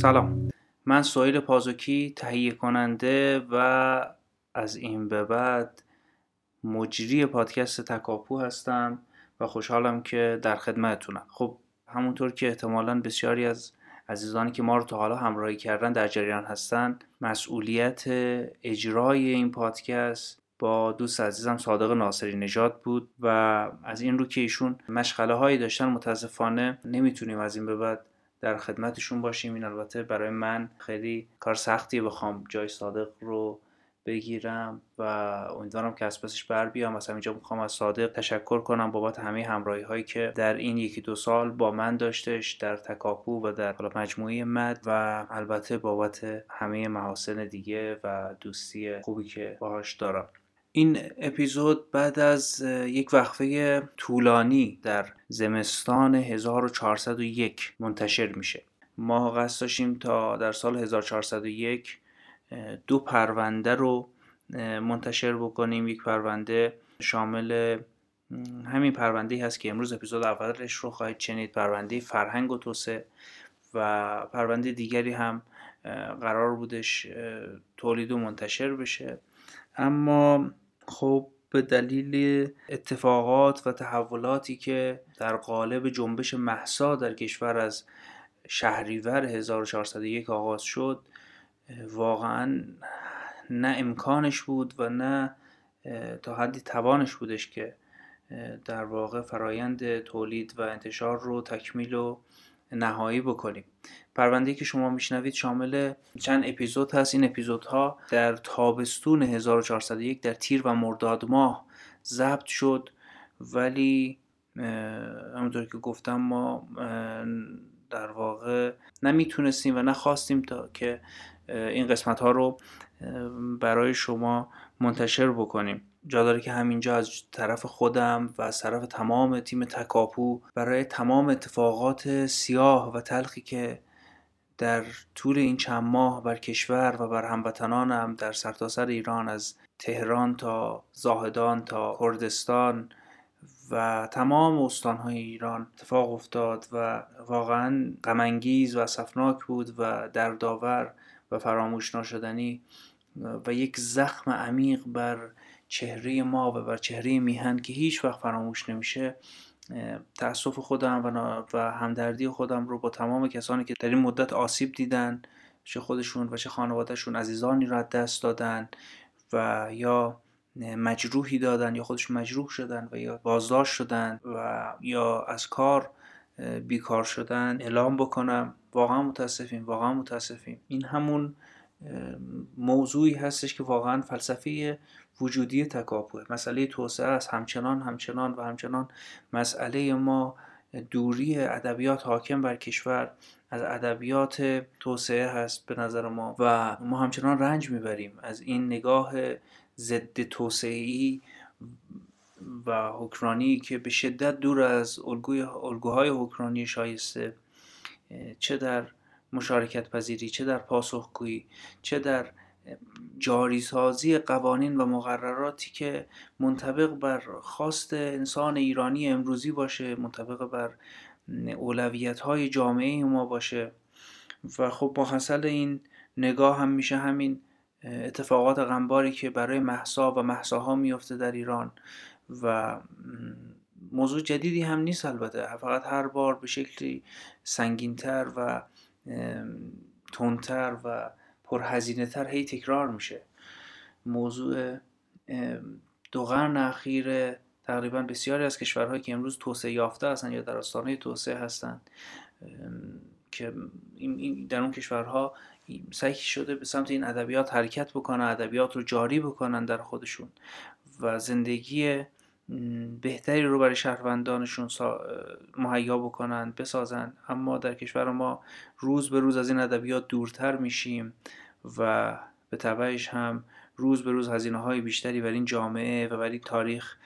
سلام. من سویل پازوکی تهیه کننده و از این به بعد مجری پادکست تکاپو هستم و خوشحالم که در خدمتتونم. خب همونطور که احتمالا بسیاری از عزیزانی که ما رو تا حالا همراهی کردن در جریان هستن مسئولیت اجرای این پادکست با دوست عزیزم صادق ناصری نژاد بود و از این رو که ایشون مشغله هایی داشتن متاسفانه نمی‌تونیم از این به بعد در خدمتشون باشیم. این البته برای من خیلی کار سختی بخوام جای صادق رو بگیرم و امیدوارم که از پسش بر بیام. مثلا اینجا می‌خوام از صادق تشکر کنم بابت همه همراهی هایی که در این یکی دو سال با من داشتش در تکاپو و در مجموعه مد و البته بابت همه محاسن دیگه و دوستی خوبی که باهاش دارم. این اپیزود بعد از یک وقفه طولانی در زمستان 1401 منتشر میشه. ما قصد داشتیم تا در سال 1401 دو پرونده رو منتشر بکنیم. یک پرونده شامل همین پرونده هست که امروز اپیزود اولش رو خواهید شنید. پرونده فرهنگ و توسعه و پرونده دیگری هم قرار بودش تولید و منتشر بشه. اما خب به دلیل اتفاقات و تحولاتی که در قالب جنبش محسا در کشور از شهریور 1401 آغاز شد واقعا نه امکانش بود و نه تا حدی توانش بودش که در واقع فرایند تولید و انتشار رو تکمیل و نهایی بکنیم. پرونده که شما میشنوید شامل چند اپیزود هست. این اپیزودها در تابستون 1401 در تیر و مرداد ماه ضبط شد. ولی همونطور که گفتم ما در واقع نمی‌تونستیم و نخواستیم تا که این قسمت ها رو برای شما منتشر بکنیم. جا داره که همینجا از طرف خودم و از طرف تمام تیم تکاپو برای تمام اتفاقات سیاه و تلخی که در طول این چند ماه بر کشور و بر هموطنانم در سرتاسر سر ایران از تهران تا زاهدان تا کردستان و تمام استانهای ایران اتفاق افتاد و واقعا غمانگیز و صفناک بود و دردآور و فراموش ناشدنی و یک زخم عمیق بر چهره ما و بر چهره میهن که هیچ وقت فراموش نمیشه تاسف خودم و, همدردی خودم رو با تمام کسانی که در این مدت آسیب دیدن چه خودشون و چه خانوادهشون عزیزانی رو از دست دادن و یا مجروحی دادن یا خودشون مجروح شدن و یا بازداشت شدن و یا از کار بیکار شدن اعلام بکنم واقعا متاسفیم واقعا متاسفیم. این همون موضوعی هستش که واقعا فلسفه وجودی تکاپوه. مسئله توسعه است. همچنان همچنان و همچنان. مسئله ما دوری ادبیات حاکم بر کشور از ادبیات توسعه هست به نظر ما و ما همچنان رنج می‌بریم از این نگاه ضد توسعه و حکرانی که به شدت دور از الگوی الگوهای حکرانی شایسته چه در مشارکت پذیری چه در پاسخگویی چه در جاریسازی قوانین و مقرراتی که منطبق بر خواست انسان ایرانی امروزی باشه منطبق بر اولویت های جامعه ما باشه. و خب حاصل این نگاه هم میشه همین اتفاقات غنباری که برای محسا و محساها میفته در ایران. و موضوع جدیدی هم نیست البته. فقط هر بار به شکلی سنگینتر و تندتر و پرهزینه تر هی تکرار میشه. موضوع دو قرن اخیر تقریبا بسیاری از کشورهایی که امروز توسعه یافته هستند یا در آستانه توسعه هستند که در اون کشورها سعی شده به سمت این ادبیات حرکت بکنن ادبیات رو جاری بکنن در خودشون و زندگی بهتری رو برای شهروندانشون مهیا بکنن بسازن. اما در کشور ما روز به روز از این ادبیات دورتر میشیم و به تبعش هم روز به روز هزینه های بیشتری بر این جامعه و بر این تاریخ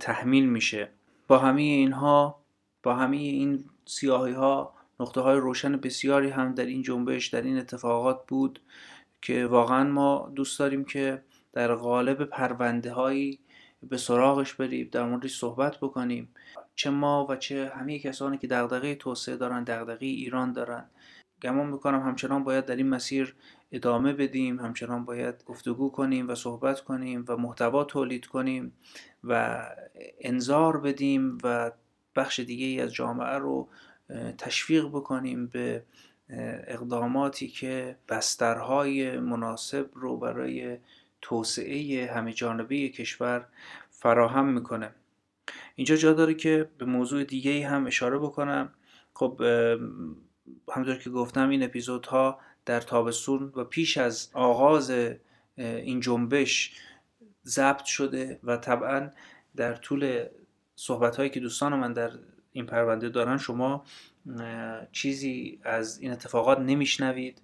تحمیل میشه. با همه اینها با همه این سیاهی ها نقطه های روشن بسیاری هم در این جنبش در این اتفاقات بود که واقعا ما دوست داریم که در قالب پرونده هایی به سراغش بریم در موردش صحبت بکنیم. چه ما و چه همه کسانی که دغدغه توسعه دارن دغدغه ایران دارن. گمان می‌کنم همچنان باید در این مسیر ادامه بدیم همچنان باید گفتگو کنیم و صحبت کنیم و محتوا تولید کنیم و انظار بدیم و بخش دیگه ای از جامعه رو تشویق بکنیم به اقداماتی که بسترهای مناسب رو برای توسعه همه جانبه کشور فراهم می‌کنه. اینجا جا داره که به موضوع دیگه هم اشاره بکنم. خب همونطور که گفتم این اپیزودها در تابستون و پیش از آغاز این جنبش ضبط شده و طبعا در طول صحبت هایی که دوستان من در این پرونده دارن شما چیزی از این اتفاقات نمیشنوید.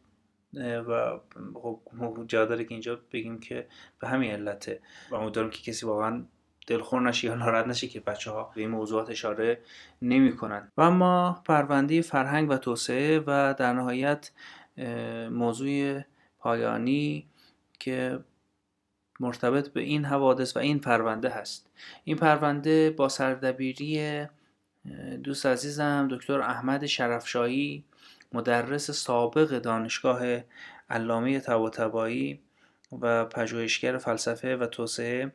و خب جا داره که اینجا بگیم که به همین علته. و امیدوارم که کسی واقعا دلخور نشه یا ناراحت نشه که بچه ها به این موضوعات اشاره نمی کنند و اما پرونده فرهنگ و توسعه و در نهایت موضوع پایانی که مرتبط به این حوادث و این پرونده هست. این پرونده با سردبیری دوست عزیزم دکتر احمد شرفشاهی مدرس سابق دانشگاه علامه طباطبایی و پژوهشگر فلسفه و توسعه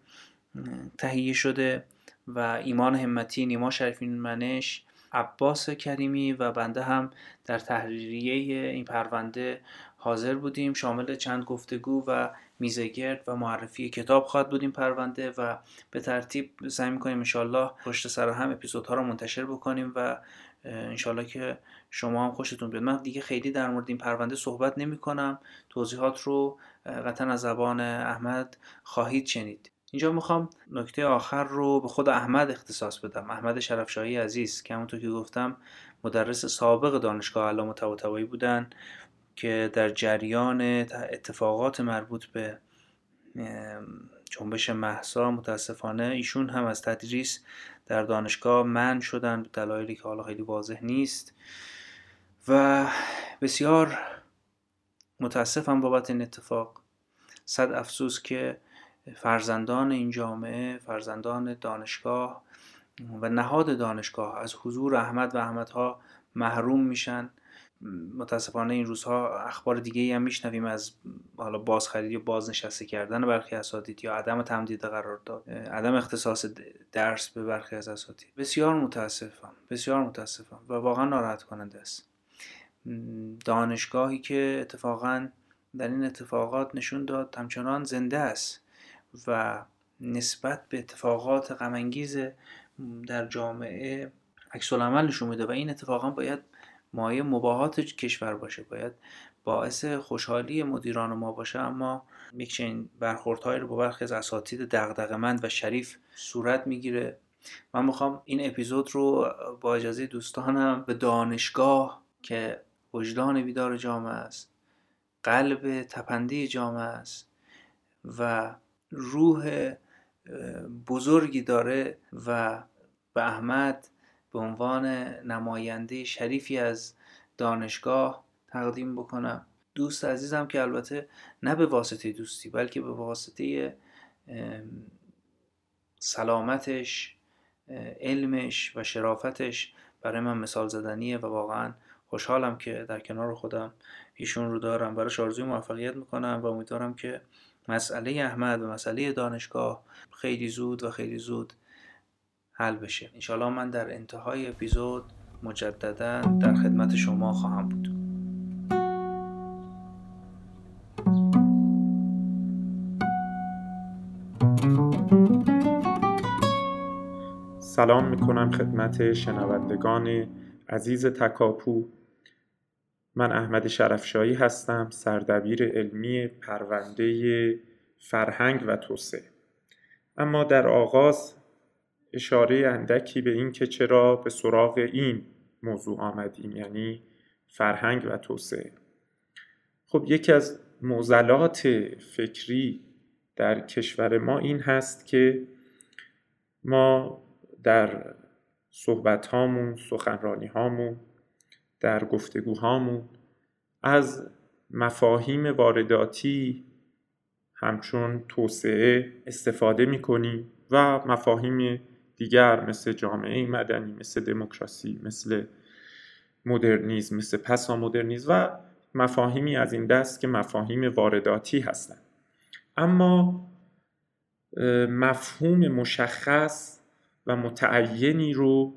تهیه شده و ایمان همتی نیما شریفین منش عباس کریمی و بنده هم در تحریریه این پرونده حاضر بودیم. شامل چند گفتگو و میزگرد و معرفی کتاب خواهد بودیم پرونده و به ترتیب سعی می‌کنیم انشالله پشت سر هم اپیزودها رو منتشر بکنیم و انشالله که شما هم خوشتون بیاد. من دیگه خیلی در مورد این پرونده صحبت نمی کنم توضیحات رو قطعا از زبان احمد خواهید شنید. اینجا می‌خوام نکته آخر رو به خود احمد اختصاص بدم. احمد شرفشاهی عزیز که همونطور که گفتم مدرس سابق دانشگاه علامه طباطبایی بودن که در جریان اتفاقات مربوط به جنبش محسا متاسفانه ایشون هم از تدریس در دانشگاه من شدن. دلایلی که حالا خیلی واضح نیست. و بسیار متاسفم بابت این اتفاق. صد افسوس که فرزندان این جامعه فرزندان دانشگاه و نهاد دانشگاه از حضور احمد و احمدها محروم میشن. متاسفانه این روزها اخبار دیگه هم میشنویم از حالا بازخرید یا بازنشسته کردن برخی اساتید یا عدم تمدید قرارداد عدم اختصاص درس به برخی از اساتید. بسیار متاسفم بسیار متاسفم و واقعا ناراحت کننده است. دانشگاهی که اتفاقا در این اتفاقات نشون داد همچنان زنده است و نسبت به اتفاقات غمانگیز در جامعه عکس العمل نشون میده و این اتفاقا باید مایه مباهات کشور باشه باید باعث خوشحالی مدیران ما باشه. اما یک چنین برخوردهایی رو با برخی از اساتید دغدغه‌مند و شریف صورت می‌گیره. من می‌خوام این اپیزود رو با اجازه دوستانم به دانشگاه که وجدان بیدار جامعه است. قلب تپنده جامعه است و روح بزرگی داره و به احمد به عنوان نماینده شریفی از دانشگاه تقدیم بکنم. دوست عزیزم که البته نه به واسطه دوستی بلکه به واسطه سلامتش علمش و شرافتش برای من مثال زدنیه و واقعا خوشحالم که در کنار خودم ایشون رو دارم. براش آرزوی موفقیت می‌کنم و امیدوارم که مسئله احمد و مسئله دانشگاه خیلی زود و خیلی زود حل بشه. انشالله من در انتهای اپیزود مجددا در خدمت شما خواهم بود. سلام می‌کنم خدمت شنوندگان عزیز تکاپو. من احمد شرفشاهی هستم سردبیر علمی پرونده فرهنگ و توسعه. اما در آغاز اشاره اندکی به این که چرا به سراغ این موضوع آمدیم یعنی فرهنگ و توسعه. خب یکی از معضلات فکری در کشور ما این هست که ما در صحبت هامون سخنرانی هامون در گفتگوهامون. از مفاهیم وارداتی همچون توسعه استفاده می‌کنیم و مفاهیم دیگر مثل جامعه مدنی مثل دموکراسی مثل مدرنیزم مثل پسا مدرنیزم و مفاهیمی از این دست که مفاهیم وارداتی هستند اما مفهوم مشخص و متعینی رو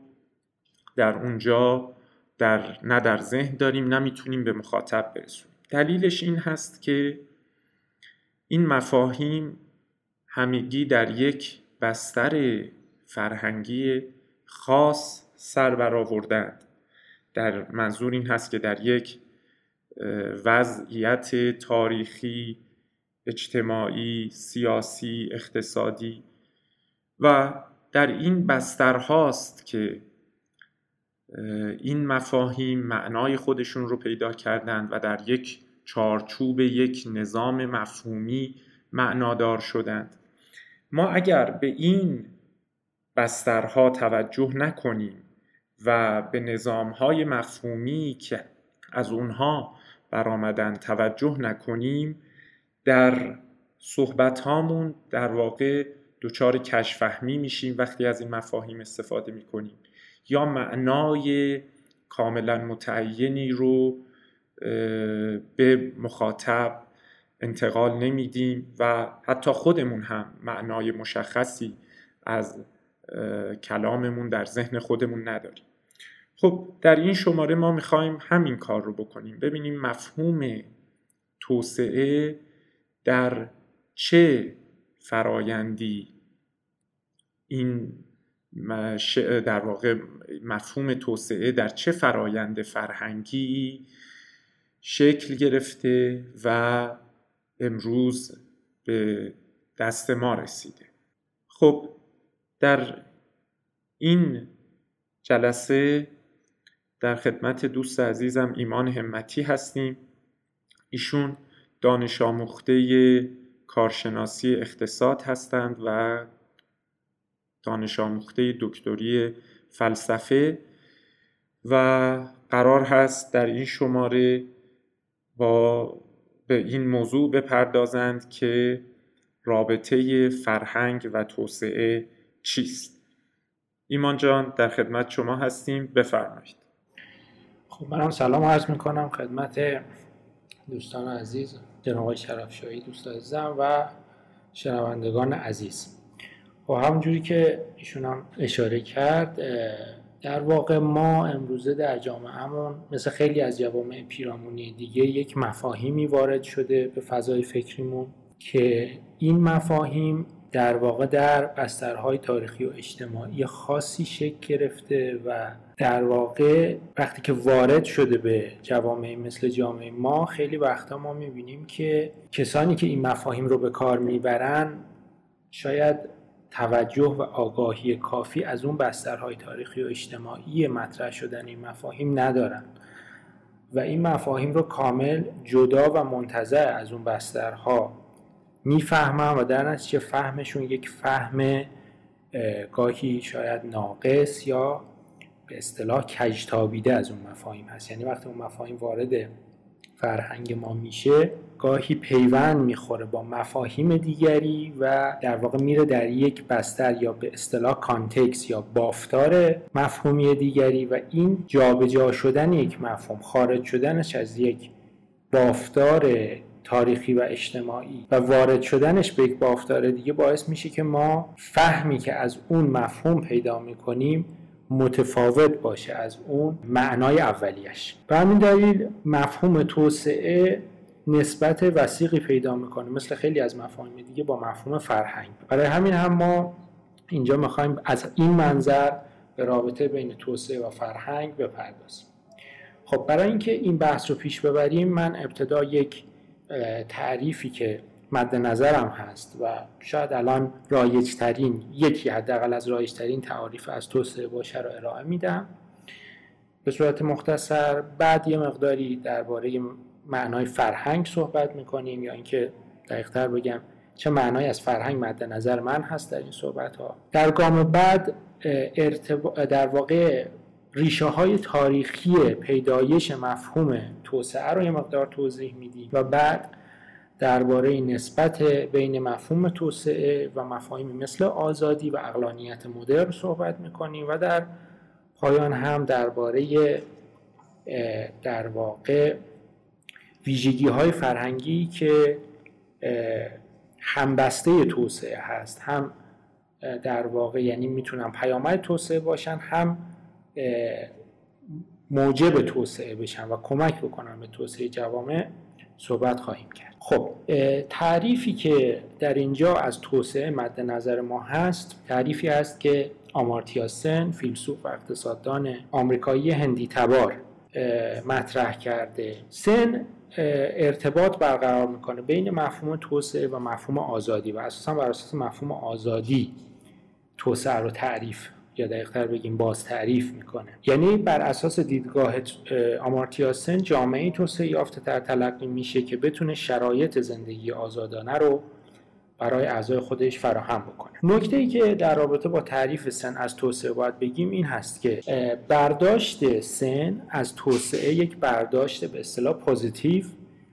در اونجا در نه در ذهن داریم نمی‌تونیم به مخاطب برسونیم. دلیلش این هست که این مفاهیم همگی در یک بستر فرهنگی خاص سر برآوردند در منظور این هست که در یک وضعیت تاریخی اجتماعی سیاسی اقتصادی و در این بسترهاست که این مفاهیم معنای خودشون رو پیدا کردند و در یک چارچوب یک نظام مفهومی معنادار شدند. ما اگر به این بسترها توجه نکنیم و به نظامهای مفهومی که از اونها برآمدن توجه نکنیم در صحبت هامون در واقع دچار کشفهمی میشیم وقتی از این مفاهیم استفاده می‌کنیم. یا معنای کاملا متعینی رو به مخاطب انتقال نمیدیم و حتی خودمون هم معنای مشخصی از کلاممون در ذهن خودمون نداریم. خب در این شماره ما می‌خوایم همین کار رو بکنیم. ببینیم مفهوم توسعه در چه فرایندی این در واقع مفهوم توسعه در چه فرایند فرهنگی شکل گرفته و امروز به دست ما رسیده. خب در این جلسه در خدمت دوست عزیزم ایمان همتی هستیم. ایشون دانش آموخته کارشناسی اقتصاد هستند و دانش آموخته دکتری فلسفه و قرار هست در این شماره با به این موضوع بپردازند که رابطه فرهنگ و توسعه چیست. ایمان جان در خدمت شما هستیم. بفرمایید. خب منم سلام عرض می‌کنم خدمت دوستان عزیز جناب شرفشاهی دوست عزیزم و شنوندگان عزیز. و خب همونجوری که ایشون هم اشاره کرد در واقع ما امروزه در جامعهمون مثل خیلی از جوامع پیرامونی دیگه یک مفاهیمی وارد شده به فضای فکریمون که این مفاهیم در واقع در بسترهای تاریخی و اجتماعی خاصی شکل گرفته و در واقع وقتی که وارد شده به جوامع مثل جامعه ما خیلی وقتا ما می‌بینیم که کسانی که این مفاهیم رو به کار می‌برن شاید توجه و آگاهی کافی از اون بسترهای تاریخی و اجتماعی مطرح شدن این مفاهیم ندارن. و این مفاهیم رو کامل جدا و منتظر از اون بسترها می‌فهمن و در نتیجه فهمشون یک فهم گاهی شاید ناقص یا به اصطلاح کجتابیده از اون مفاهیم هست. یعنی وقتی اون مفاهیم وارد فرهنگ ما میشه گاهی پیوند می‌خوره با مفاهیم دیگری و در واقع میره در یک بستر یا به اصطلاح کانتکس یا بافتار مفهومی دیگری و این جابجا شدن یک مفهوم خارج شدنش از یک بافتار تاریخی و اجتماعی و وارد شدنش به یک بافتار دیگه باعث میشه که ما فهمی که از اون مفهوم پیدا می‌کنیم متفاوت باشه از اون معنای اولیش. به همین دلیل مفهوم توسعه نسبت وسیقی پیدا می‌کنه. مثل خیلی از مفاهیم دیگه با مفهوم فرهنگ. برای همین هم ما اینجا می‌خوایم از این منظر به رابطه بین توسعه و فرهنگ بپردازیم. خب برای اینکه این بحث رو پیش ببریم من ابتدا یک تعریفی که مد نظرم هست و شاید الان رایجترین یکی حداقل از رایجترین تعاریف از توسعه باشه رو ارائه میدم. به صورت مختصر بعد یه مقداری درباره معنای فرهنگ صحبت می‌کنیم یا اینکه دقیقتر بگم چه معنای از فرهنگ مد نظر من هست در این صحبت ها در گام بعد در واقع ریشه های تاریخی پیدایش مفهوم توسعه رو یه مقدار توضیح میدیم و بعد درباره نسبت بین مفهوم توسعه و مفاهیم مثل آزادی و اقلانیت مدرن صحبت می‌کنیم و در پایان هم درباره در واقع ویژگی های فرهنگی که همبسته توسعه هست. هم در واقع یعنی می‌تونن پیامد توسعه باشن هم موجب توسعه بشن و کمک بکنن به توسعه جوامع صحبت خواهیم کرد. خب تعریفی که در اینجا از توسعه مد نظر ما هست تعریفی است که آمارتیا سن فیلسوف و اقتصاددان آمریکایی هندی تبار مطرح کرده. سن ارتباط برقرار می‌کنه بین مفهوم توسعه و مفهوم آزادی و اساسا بر اساس مفهوم آزادی توسعه رو تعریف یا دقیقتر بگیم باز تعریف می‌کنه. یعنی بر اساس دیدگاه آمارتیاسن جامعه توسعه یافته تر تلقی میشه که بتونه شرایط زندگی آزادانه رو برای اعضای خودش فراهم بکنه. نکته ای که در رابطه با تعریف سن از توسعه باید بگیم این هست که برداشت سن از توسعه یک برداشت به اصطلاح پوزیتیو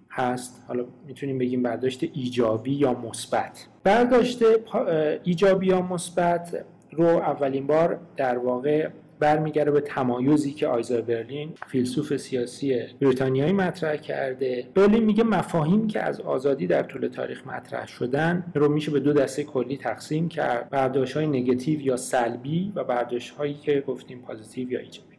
هست. حالا می‌تونیم بگیم برداشت ایجابی یا مثبت. برداشت ایجابی یا مثبت رو اولین بار در واقع برمیگرده به تمایزی که آیزا برلین فیلسوف سیاسی بریتانیایی مطرح کرده. برلین میگه مفاهیمی که از آزادی در طول تاریخ مطرح شدن رو میشه به دو دسته کلی تقسیم کرد. برداشت های نگتیو یا سلبی و برداشت هایی که گفتیم پازیتیو یا ایجابی.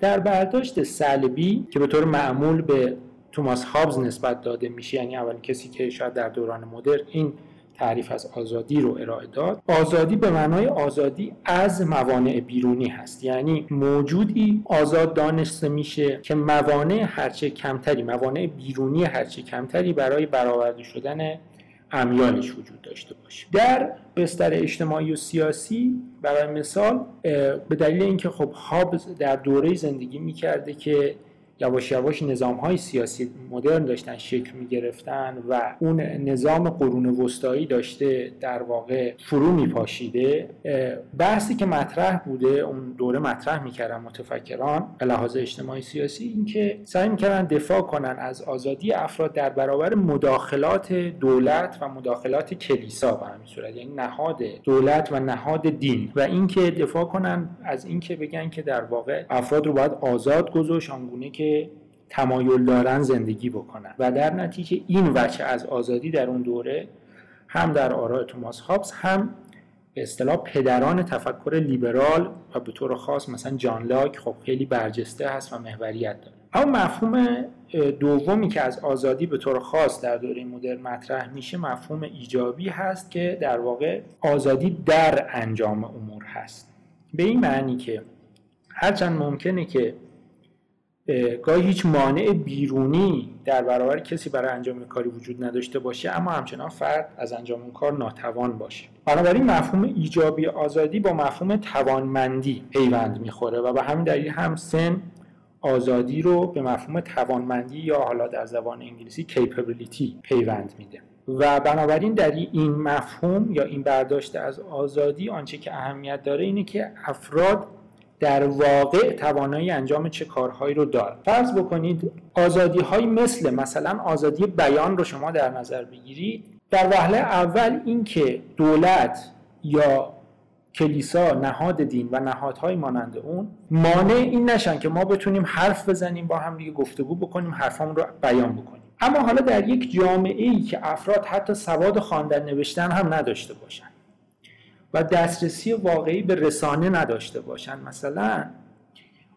در برداشت سلبی که به طور معمول به توماس هابز نسبت داده میشه یعنی اولین کسی که شاید در دوران مدرن این تعریف از آزادی رو ارائه داد. آزادی به معنای آزادی از موانع بیرونی هست. یعنی موجودی آزاد دانسته میشه که موانع هرچه کمتری موانع بیرونی هرچه کمتری برای برآورده شدن امیالش وجود داشته باشه. در بستر اجتماعی و سیاسی برای مثال به دلیل اینکه خب هابز در دوره زندگی می‌کرده که یواش یواش نظام های سیاسی مدرن داشتن شکل می گرفتن و اون نظام قرون وسطایی داشته در واقع فرو می پاشیده بحثی که مطرح بوده اون دوره مطرح می‌کردن متفکران به لحاظ اجتماعی سیاسی اینکه سعی می‌کردن دفاع کنن از آزادی افراد در برابر مداخلات دولت و مداخلات کلیسا به همین صورت. یعنی نهاد دولت و نهاد دین. و اینکه دفاع کنن از اینکه بگن که در واقع افراد رو باید آزاد گذاشت آنگونه که تمایل دارن زندگی بکنن. و در نتیجه این وجه از آزادی در اون دوره هم در آراء توماس هابس هم به اصطلاح پدران تفکر لیبرال و به طور خاص مثلا جان لاک خب خیلی برجسته هست و محوریت داره. اما مفهوم دومی که از آزادی به طور خاص در دوره مدرن مطرح میشه مفهوم ایجابی هست که در واقع آزادی در انجام امور هست. به این معنی که هرچند ممکنه که گاهی هیچ مانع بیرونی در برابر کسی برای انجام کاری وجود نداشته باشه اما همچنان فرد از انجام اون کار ناتوان باشه. بنابراین مفهوم ایجابی آزادی با مفهوم توانمندی پیوند می‌خوره و به همین دلیل هم سن آزادی رو به مفهوم توانمندی یا حالا در زبان انگلیسی capability پیوند میده. و بنابراین در این مفهوم یا این برداشت از آزادی آنچه که اهمیت داره اینه که افراد در واقع توانایی انجام چه کارهایی رو دارد فرض بکنید آزادی های مثل مثلا آزادی بیان رو شما در نظر بگیرید. در وهله اول اینکه دولت یا کلیسا نهاد دین و نهادهای مانند اون مانع این نشن که ما بتونیم حرف بزنیم با هم دیگه گفتگو بکنیم حرفمون رو بیان بکنیم. اما حالا در یک جامعه ای که افراد حتی سواد خواندن نوشتن هم نداشته باشن. و دسترسی واقعی به رسانه نداشته باشن. مثلا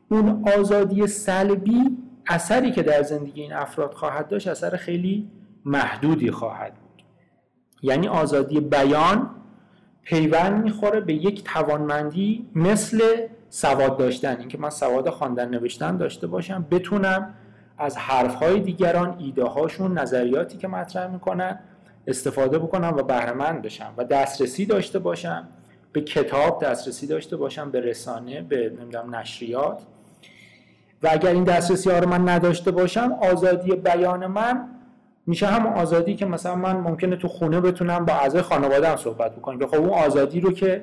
اون آزادی سلبی اثری که در زندگی این افراد خواهد داشت اثر خیلی محدودی خواهد بود. یعنی آزادی بیان پیوند می‌خوره به یک توانمندی مثل سواد داشتن. اینکه من سواد خواندن نوشتن داشته باشم بتونم از حرفهای دیگران ایده هاشون نظریاتی که مطرح می‌کنن استفاده بکنم و بهرهمند بشم و دسترسی داشته باشم به کتاب دسترسی داشته باشم به رسانه به نمی‌دونم نشریات. و اگر این دسترسی ها رو من نداشته باشم آزادی بیان من میشه هم آزادی که مثلا من ممکنه تو خونه بتونم با اعضای خانواده هم صحبت بکنم خب اون آزادی رو که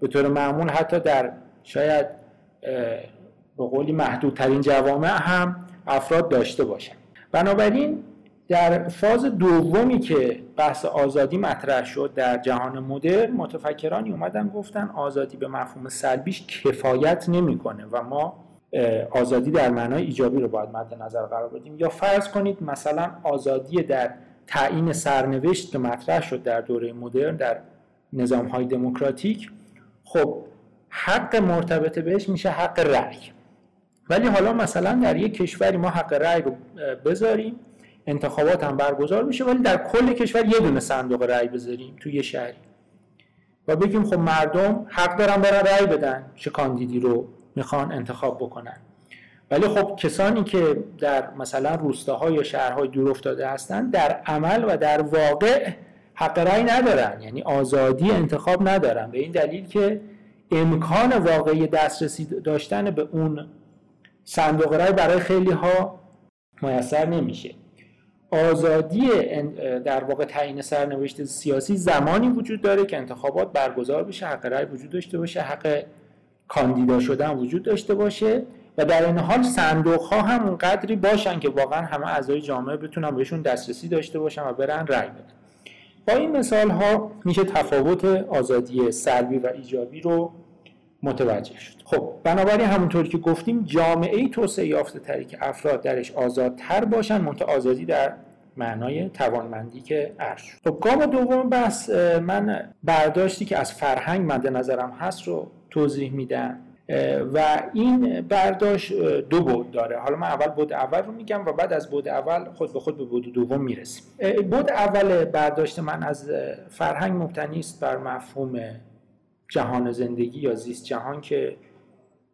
به طور معمول حتی در شاید به قولی محدودترین جوامع هم افراد داشته باشن. بنابراین در فاز دومی که بحث آزادی مطرح شد در جهان مدرن متفکرانی اومدن گفتن آزادی به مفهوم سلبیش کفایت نمی‌کنه و ما آزادی در معنای ایجابی رو باید مد نظر قرار بدیم. یا فرض کنید مثلا آزادی در تعیین سرنوشت که مطرح شد در دوره مدرن در نظام های دموکراتیک خب حق مرتبط بهش میشه حق رأی. ولی حالا مثلا در یک کشوری ما حق رأی رو بذاریم انتخابات هم برگزار میشه ولی در کل کشور یه دونه صندوق رأی بذاریم توی یه شهری. و بگیم خب مردم حق دارن برن رأی بدن چه کاندیدی رو می‌خوان انتخاب بکنن. ولی خب کسانی که در مثلا روستاها یا شهرهای دور افتاده هستند در عمل و در واقع حق رأی ندارن یعنی آزادی انتخاب ندارن. به این دلیل که امکان واقعی دسترسی داشتن به اون صندوق رأی برای خیلی ها میسر نمیشه. آزادی در واقع تعیین سرنوشت سیاسی زمانی وجود داره که انتخابات برگزار بشه حق رأی وجود داشته باشه حق کاندیدا شدن وجود داشته باشه و در این حال صندوق ها هم اونقدری باشن که واقعا همه اعضای جامعه بتونن بهشون دسترسی داشته باشن و برن رأی بدن. با این مثال ها میشه تفاوت آزادی سلبی و ایجابی رو متوجه شد. خب بنابراین همونطوری که گفتیم جامعه توسعه یافته تری که افراد درش آزادتر باشن منتها آزادی در معنای توانمندی که عرض خب گام دوم بحث من برداشتی که از فرهنگ مد نظرم هست رو توضیح میدم. و این برداشت دو بود داره. حالا من اول بود اول رو میگم و بعد از بود اول خود به خود به بود دوم می‌رسیم. بود اول برداشت من از فرهنگ مبتنی است بر مفهوم جهان زندگی یا زیست جهان که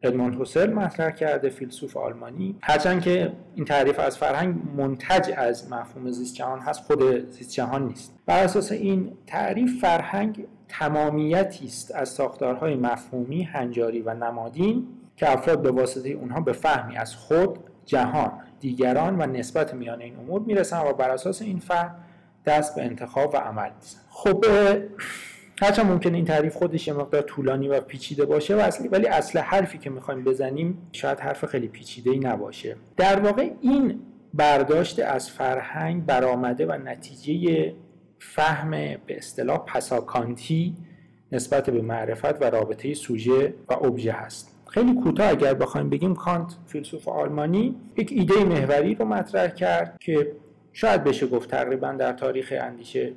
ادموند هوسل مطرح کرده فیلسوف آلمانی. هرچند که این تعریف از فرهنگ منتج از مفهوم زیست جهان هست خود زیست جهان نیست. بر اساس این تعریف فرهنگ تمامیتی است از ساختارهای مفهومی، هنجاری و نمادین که افراد به واسطه اونها به فهمی از خود، جهان، دیگران و نسبت میان این امور می‌رسن و بر اساس این فهم دست به انتخاب و عمل میزن خب هرچند ممکن این تعریف خودش یه مقدار طولانی و پیچیده باشه و اصلی ولی اصل حرفی که می‌خوایم بزنیم شاید حرف خیلی پیچیده ای نباشه. در واقع این برداشت از فرهنگ برآمده و نتیجه فهم به اصطلاح پساکانتی نسبت به معرفت و رابطه سوژه و ابژه هست. خیلی کوتاه اگر بخوایم بگیم کانت فیلسوف آلمانی یک ایده محوری رو مطرح کرد که شاید بشه گفت تقریبا در تاریخ اندیشه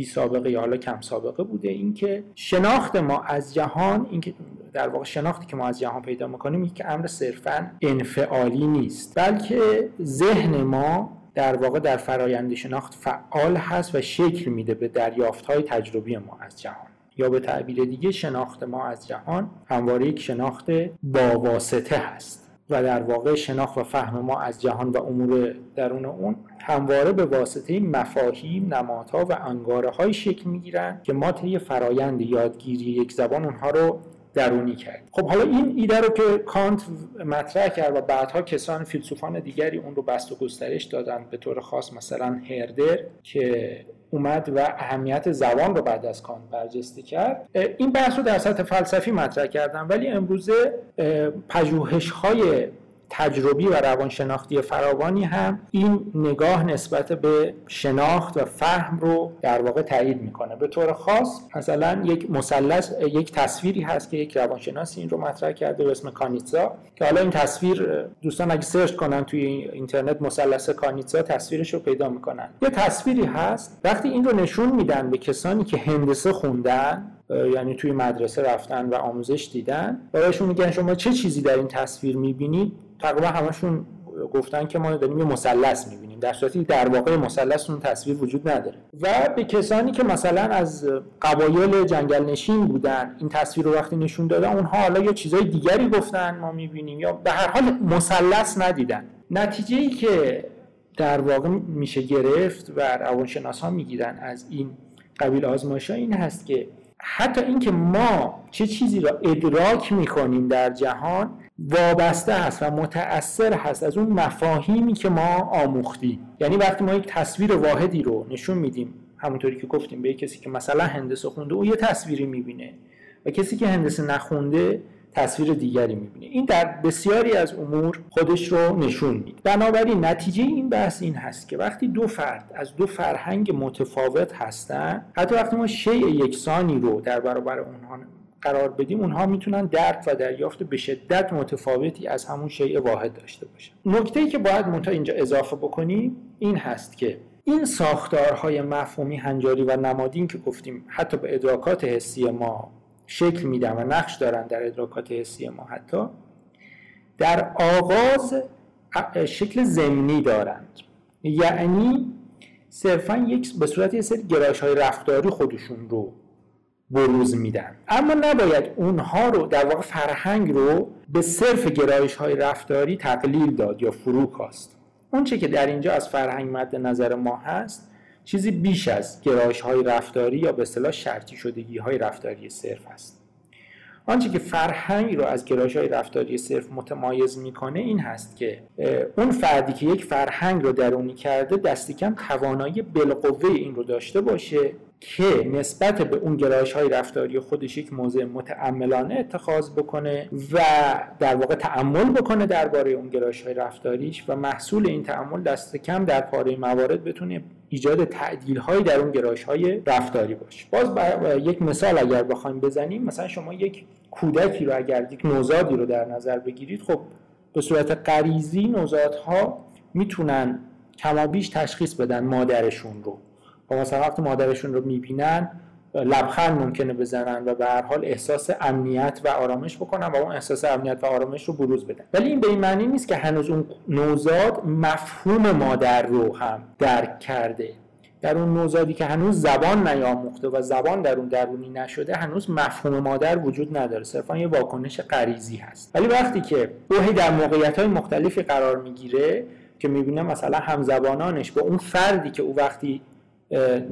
بی سابقه یا حالا کم سابقه بوده. اینکه شناخت ما از جهان اینکه در واقع شناختی که ما از جهان پیدا می‌کنیم یک امر صرفا انفعالی نیست بلکه ذهن ما در واقع در فرایند شناخت فعال هست و شکل میده به دریافت های تجربی ما از جهان. یا به تعبیر دیگه شناخت ما از جهان همواره یک شناخت با واسطه هست. و در واقع شناخت و فهم ما از جهان و امور درون اون همواره به واسطه مفاهیم، نمادها و انگاره های شکل می‌گیرن که ما طی فرایند یادگیری یک زبان اونها رو درونی کرد خب حالا این ایده رو که کانت مطرح کرد و بعدها کسان فیلسوفان دیگری اون رو بست و گسترش دادن به طور خاص مثلا هردر که اومد و اهمیت زبان رو بعد از کانت برجسته کرد. این بحث رو در سطح فلسفی مطرح کردم ولی امروزه پژوهش های تجربی و روانشناختی فراوانی هم این نگاه نسبت به شناخت و فهم رو در واقع تایید می‌کنه. به طور خاص مثلا یک مثلث یک تصویری هست که یک روانشناسی این رو مطرح کرده به اسم کانیتزا که حالا این تصویر دوستان اگه سرچ کنن توی اینترنت مثلث کانیتزا تصویرش رو پیدا می‌کنن. یه تصویری هست وقتی این رو نشون میدن به کسانی که هندسه خوندن یعنی توی مدرسه رفتن و آموزش دیدن. و بهشون میگن شما چه چیزی در این تصویر می‌بینید؟ تقریبا همشون گفتن که ما داریم یه مثلث می‌بینیم. در صورتی در واقع مثلث اون تصویر وجود نداره. و به کسانی که مثلا از قبایل جنگل نشین بودن این تصویر رو وقتی نشون دادن اونها حالا یه چیزای دیگری گفتن ما می‌بینیم یا به هر حال مثلث ندیدن. نتیجه ای که در واقع میشه گرفت و روانشناس ها می‌گیرن از این قبیل آزمایش این هست که حتی اینکه ما چه چیزی را ادراک می‌کنیم در جهان وابسته هست و متأثر هست از اون مفاهیمی که ما آموختیم. یعنی وقتی ما یک تصویر واحدی رو نشون میدیم همونطوری که گفتیم به کسی که مثلا هندسه خونده او یه تصویری می‌بینه. و کسی که هندسه نخونده تصویر دیگری می‌بینه این در بسیاری از امور خودش رو نشون میده. بنابراین نتیجه این بحث این هست که وقتی دو فرد از دو فرهنگ متفاوت هستن حتی وقتی ما شیء یکسانی رو در برابر اونها قرار بدیم اونها می‌تونن درک و دریافت به شدت متفاوتی از همون شیء واحد داشته باشن. نکته ای که باید منتها اینجا اضافه بکنیم این هست که این ساختارهای مفهومی هنجاری و نمادین که گفتیم حتی به ادراکات حسی ما شکل میدن و نقش دارن در ادراکات حسی ما حتی در آغاز شکل زمینی دارند. یعنی صرفا یک به صورت یه سری گرایش های رفتاری خودشون رو بروز میدن. اما نباید اونها رو در واقع فرهنگ رو به صرف گرایش های رفتاری تقلیل داد یا فرو کاست اون چه که در اینجا از فرهنگ مد نظر ما هست چیزی بیش از گرایش های رفتاری یا به اصطلاح شرطی شدگی های رفتاری صرف است. آنچه که فرهنگ رو از گرایش های رفتاری صرف متمایز می‌کنه این هست که اون فردی که یک فرهنگ رو درونی کرده دستی کم توانایی بالقوه این رو داشته باشه که نسبت به اون گرایش های رفتاری خودش یک موضع متعملانه اتخاذ بکنه و در واقع تعمل بکنه درباره اون گرایش های رفتاریش و محصول این تعمل دست کم در پاره موارد بتونه ایجاد تعدیل هایی در اون گرایش های رفتاری باشه باز یک مثال اگر بخوایم بزنیم مثلا شما یک کودکی رو اگر یک نوزادی رو در نظر بگیرید خب به صورت غریزی نوزادها می‌تونن کمابیش تشخیص بدن مادرشون رو. و مثلا وقتی مادرشون رو می‌بینن لبخند ممکنه بزنن و به هر حال احساس امنیت و آرامش بکنن و اون احساس امنیت و آرامش رو بروز بدن. ولی این به این معنی نیست که هنوز اون نوزاد مفهوم مادر رو هم درک کرده. در اون نوزادی که هنوز زبان نیاموخته و زبان در اون درونی نشده هنوز مفهوم مادر وجود نداره. صرفا یه واکنش غریزی هست. ولی وقتی که اوهی در موقعیت های مختلفی قرار می‌گیره که می‌بینه مثلا همزبانانش با اون فردی که او وقتی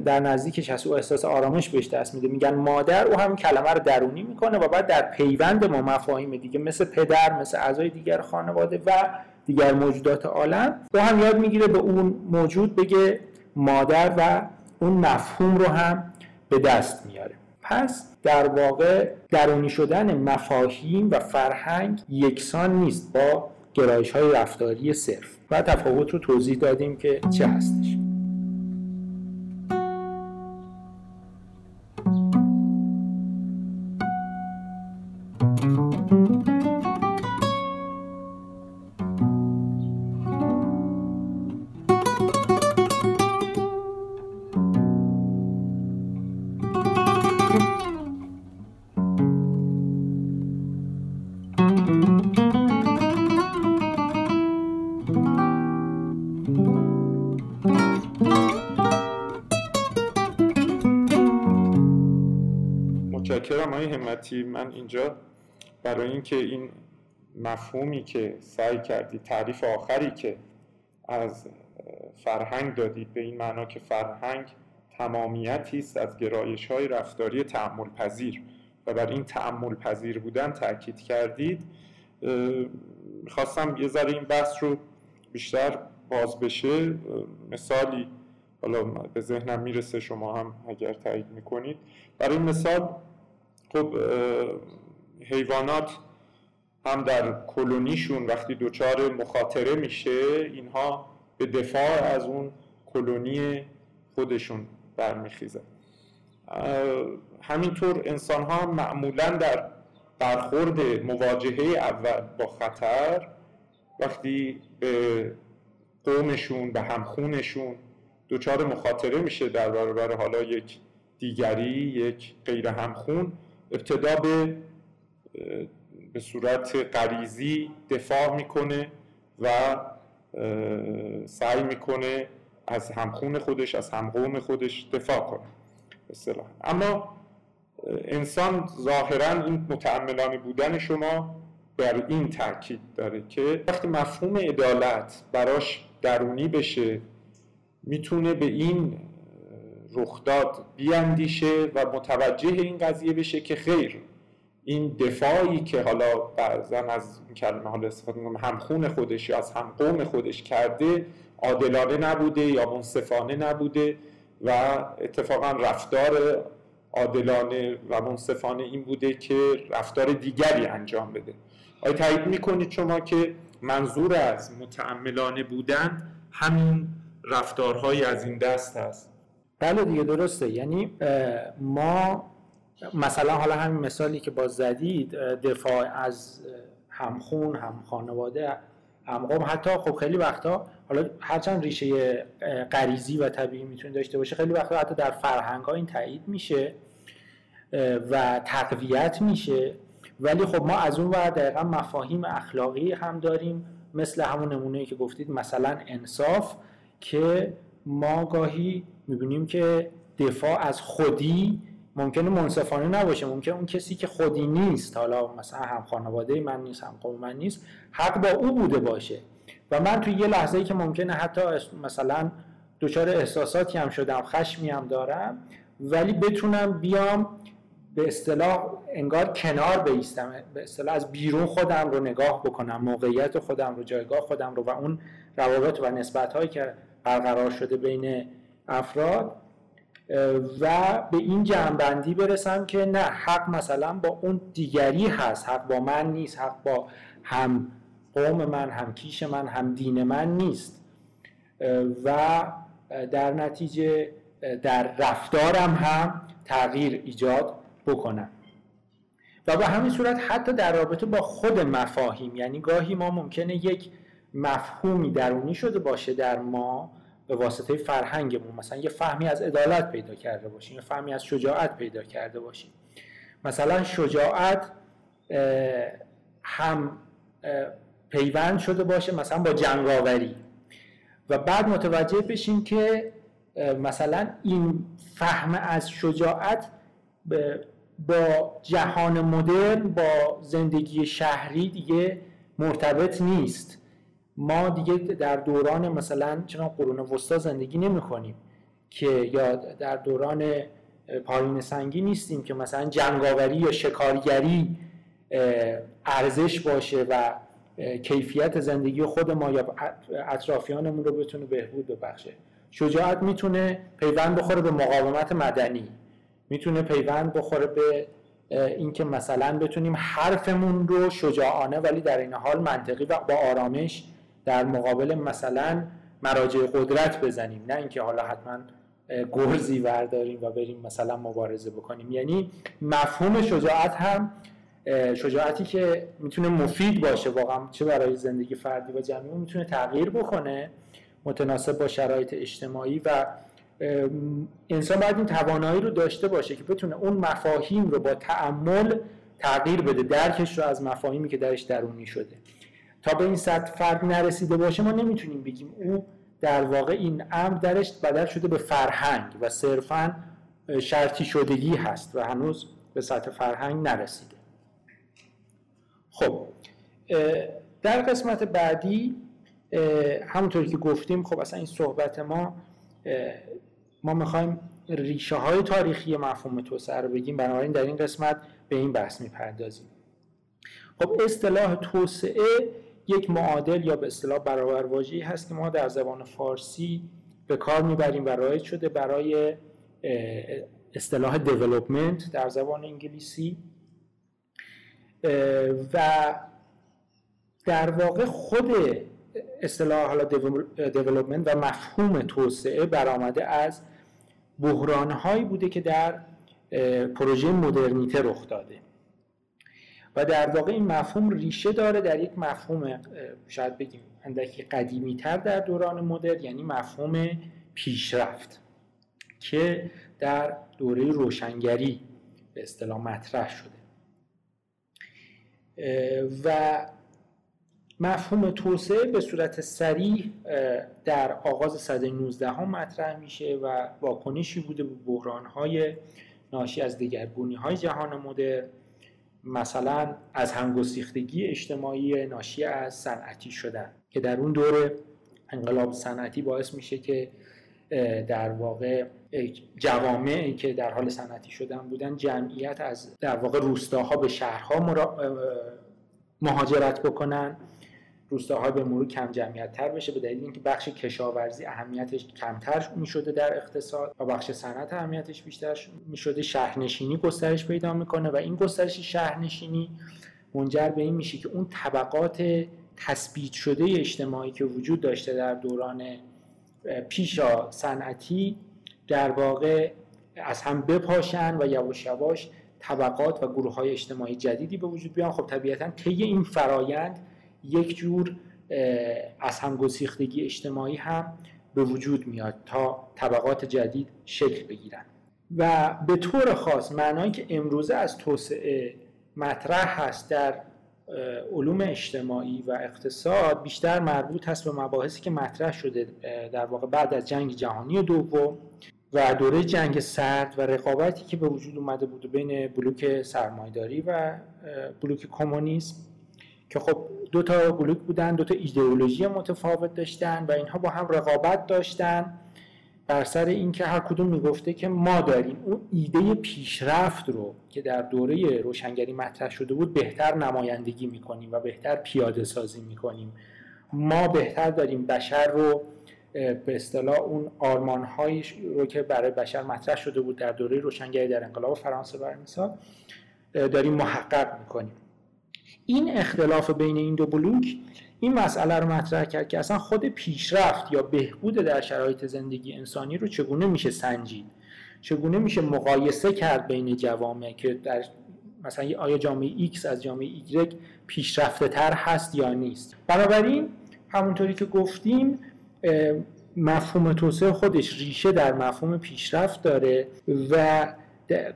در نزدیکش هست. او احساس آرامش بهش دست میده. میگن مادر او هم کلمه رو درونی می‌کنه و بعد در پیوند ما مفاهیم دیگه مثل پدر مثل اعضای دیگر خانواده و دیگر موجودات عالم او هم یاد می‌گیره به اون موجود بگه مادر و اون مفهوم رو هم به دست میاره. پس در واقع درونی شدن مفاهیم و فرهنگ یکسان نیست با گرایش های رفتاری صرف. و تفاوت رو توضیح دادیم که چه هستش. من اینجا برای اینکه این مفهومی که سعی کردی تعریف آخری که از فرهنگ دادید به این معنا که فرهنگ تمامیتی است از گرایش های رفتاری تعمل پذیر و بر این تعمل پذیر بودن تاکید کردید خواستم یه ذره این بحث رو بیشتر باز بشه. مثالی حالا به ذهنم می‌رسه شما هم اگر تایید می‌کنید. برای مثال خب حیوانات هم در کلونیشون وقتی دچار مخاطره میشه اینها به دفاع از اون کلونی خودشون برمیخیزن همینطور انسان ها معمولا در برخورد مواجهه اول با خطر وقتی به قومشون به همخونشون دچار مخاطره میشه در برابر حالا یک دیگری یک غیر همخون ابتدا به به صورت غریزی دفاع می‌کنه و سعی می‌کنه از همخون خودش از همقوم خودش دفاع کنه اصطلاح اما انسان ظاهرا این متعملانه بودن شما بر این تاکید داره که وقتی مفهوم عدالت براش درونی بشه می‌تونه به این رخداد بیاندیشه و متوجه این قضیه بشه که خیر این دفاعی که حالا بعضا از این کلمه حالا استفاده می‌کنم همخون خودش یا از هم قوم خودش کرده عادلانه نبوده یا منصفانه نبوده و اتفاقا رفتار عادلانه و منصفانه این بوده که رفتار دیگری انجام بده. آیا تایید می‌کنید شما که منظور از متعملانه بودن همین رفتارهای از این دست هست؟ بله دیگه درسته. یعنی ما مثلا حالا همین مثالی که باز زدید دفاع از همخون هم خانواده هم حتی خب خیلی وقتا حالا هرچند ریشه غریزی و طبیعی می‌تونه داشته باشه خیلی وقتا حتی در فرهنگ ها این تایید میشه و تقویت میشه. ولی خب ما از اون ور دقیقا مفاهیم اخلاقی هم داریم مثل همون نمونه که گفتید مثلا انصاف که ما گاهی می‌بینیم که دفاع از خودی ممکنه منصفانه نباشه. ممکن اون کسی که خودی نیست حالا مثلا هم خانواده من نیست هم قوم من نیست حق با او بوده باشه. و من توی یه لحظه ای که ممکنه حتی مثلا دچار احساساتی هم شدم خشمی هم دارم ولی بتونم بیام به اصطلاح انگار کنار بیستم. به اصطلاح از بیرون خودم رو نگاه بکنم موقعیت خودم رو جایگاه خودم رو و اون روابط و نسبت هایی که برقرار شده بین افراد و به این جنبندی برسم که نه حق مثلا با اون دیگری هست. حق با من نیست حق با هم قوم من هم کیش من هم دین من نیست. و در نتیجه در رفتارم هم تغییر ایجاد بکنم. و به همین صورت حتی در رابطه با خود مفاهیم یعنی گاهی ما ممکنه یک مفهومی درونی شده باشه در ما به واسطه فرهنگمون مثلا یه فهمی از عدالت پیدا کرده باشیم یه فهمی از شجاعت پیدا کرده باشیم. مثلا شجاعت هم پیوند شده باشه مثلا با جنگاوری. و بعد متوجه بشیم که مثلا این فهم از شجاعت با جهان مدرن با زندگی شهری دیگه مرتبط نیست. ما دیگه در دوران مثلا چنان قرون وسطا زندگی نمی کنیم که یا در دوران پایین سنگی نیستیم که مثلا جنگاوری یا شکارگری ارزش باشه و کیفیت زندگی خود ما یا اطرافیانمون رو بتونه بهبود ببخشه. شجاعت می‌تونه پیوند بخوره به مقاومت مدنی. می‌تونه پیوند بخوره به اینکه مثلا بتونیم حرفمون رو شجاعانه ولی در این حال منطقی و با آرامش در مقابل مثلا مراجع قدرت بزنیم. نه اینکه حالا حتما گرزی ورداریم و بریم مثلا مبارزه بکنیم. یعنی مفهوم شجاعت هم شجاعتی که می‌تونه مفید باشه واقعا چه برای زندگی فردی و جمعی می‌تونه تغییر بکنه متناسب با شرایط اجتماعی و انسان باید این توانایی رو داشته باشه که بتونه اون مفاهیم رو با تعمل تغییر بده. درکش رو از مفاهیمی که درش درونی شده. تا به این سطح فرد نرسیده باشه ما نمی‌تونیم بگیم او در واقع این امر درش بدل شده به فرهنگ و صرفا شرطی شدگی هست و هنوز به سطح فرهنگ نرسیده. خب در قسمت بعدی همونطوری که گفتیم خب اصلا این صحبت ما ما می‌خوایم ریشه های تاریخی مفهوم توسعه رو بگیم. بنابراین در این قسمت به این بحث می‌پردازیم. خب اصطلاح توسعه یک معادل یا به اصطلاح برابر واژه‌ای هست که ما در زبان فارسی به کار می‌بریم و رایج شده برای اصطلاح development در زبان انگلیسی. و در واقع خود اصطلاح حالا development و مفهوم توسعه برآمده از بحرانهایی بوده که در پروژه مدرنیته رخ داده. و در واقع این مفهوم ریشه داره در یک مفهوم شاید بگیم اندکی قدیمی تر در دوران مدرن یعنی مفهوم پیشرفت که در دوره روشنگری به اصطلاح مطرح شده. و مفهوم توسعه به صورت سریع در آغاز صده 19 هم مطرح میشه و واکنشی بوده به بحرانهای ناشی از دگرگونی های جهان مدرن. مثلا از همگسیختگی اجتماعی ناشی از صنعتی شدن که در اون دوره انقلاب صنعتی باعث میشه که در واقع جوامعی که در حال صنعتی شدن بودن جمعیت از در واقع روستاها به شهرها مهاجرت بکنن. روستاها به مرور کم جمعیت تر بشه به دلیل اینکه بخش کشاورزی اهمیتش کمتر می شده در اقتصاد و بخش صنعت اهمیتش بیشتر می شده شهرنشینی گسترش پیدا می‌کنه و این گسترش شهرنشینی منجر به این میشه که اون طبقات تثبیت شده اجتماعی که وجود داشته در دوران پیشا صنعتی در واقع از هم بپاشن و یواش یواش طبقات و گروه های اجتماعی جدیدی به وجود بیان. خب طبیعتا طی این فرایند یک جور از همگسیختگی اجتماعی هم به وجود میاد تا طبقات جدید شکل بگیرن. و به طور خاص معنایی که امروزه از توسعه مطرح هست در علوم اجتماعی و اقتصاد بیشتر مربوط هست به مباحثی که مطرح شده در واقع بعد از جنگ جهانی دوم و دوره جنگ سرد و رقابتی که به وجود اومده بود بین بلوک سرمایداری و بلوک کمونیسم که خب دو تا بلوک بودن دو تا ایدئولوژی متفاوت داشتن و اینها با هم رقابت داشتن. بر سر اینکه هر کدوم می‌گفته که ما داریم اون ایده پیشرفت رو که در دوره روشنگری مطرح شده بود بهتر نمایندگی می‌کنیم و بهتر پیاده سازی می‌کنیم. ما بهتر داریم بشر رو به اصطلاح اون آرمان رو که برای بشر مطرح شده بود در دوره روشنگری در انقلاب فرانسه برای مثال داریم محقق می‌کنیم. این اختلاف بین این دو بلوک این مسئله رو مطرح کرد که اصلا خود پیشرفت یا بهبود در شرایط زندگی انسانی رو چگونه میشه سنجید؟ چگونه میشه مقایسه کرد بین جوامع که در مثلا آیا جامعه X از جامعه Y پیشرفته تر هست یا نیست؟ بنابراین همونطوری که گفتیم مفهوم توسعه خودش ریشه در مفهوم پیشرفت داره و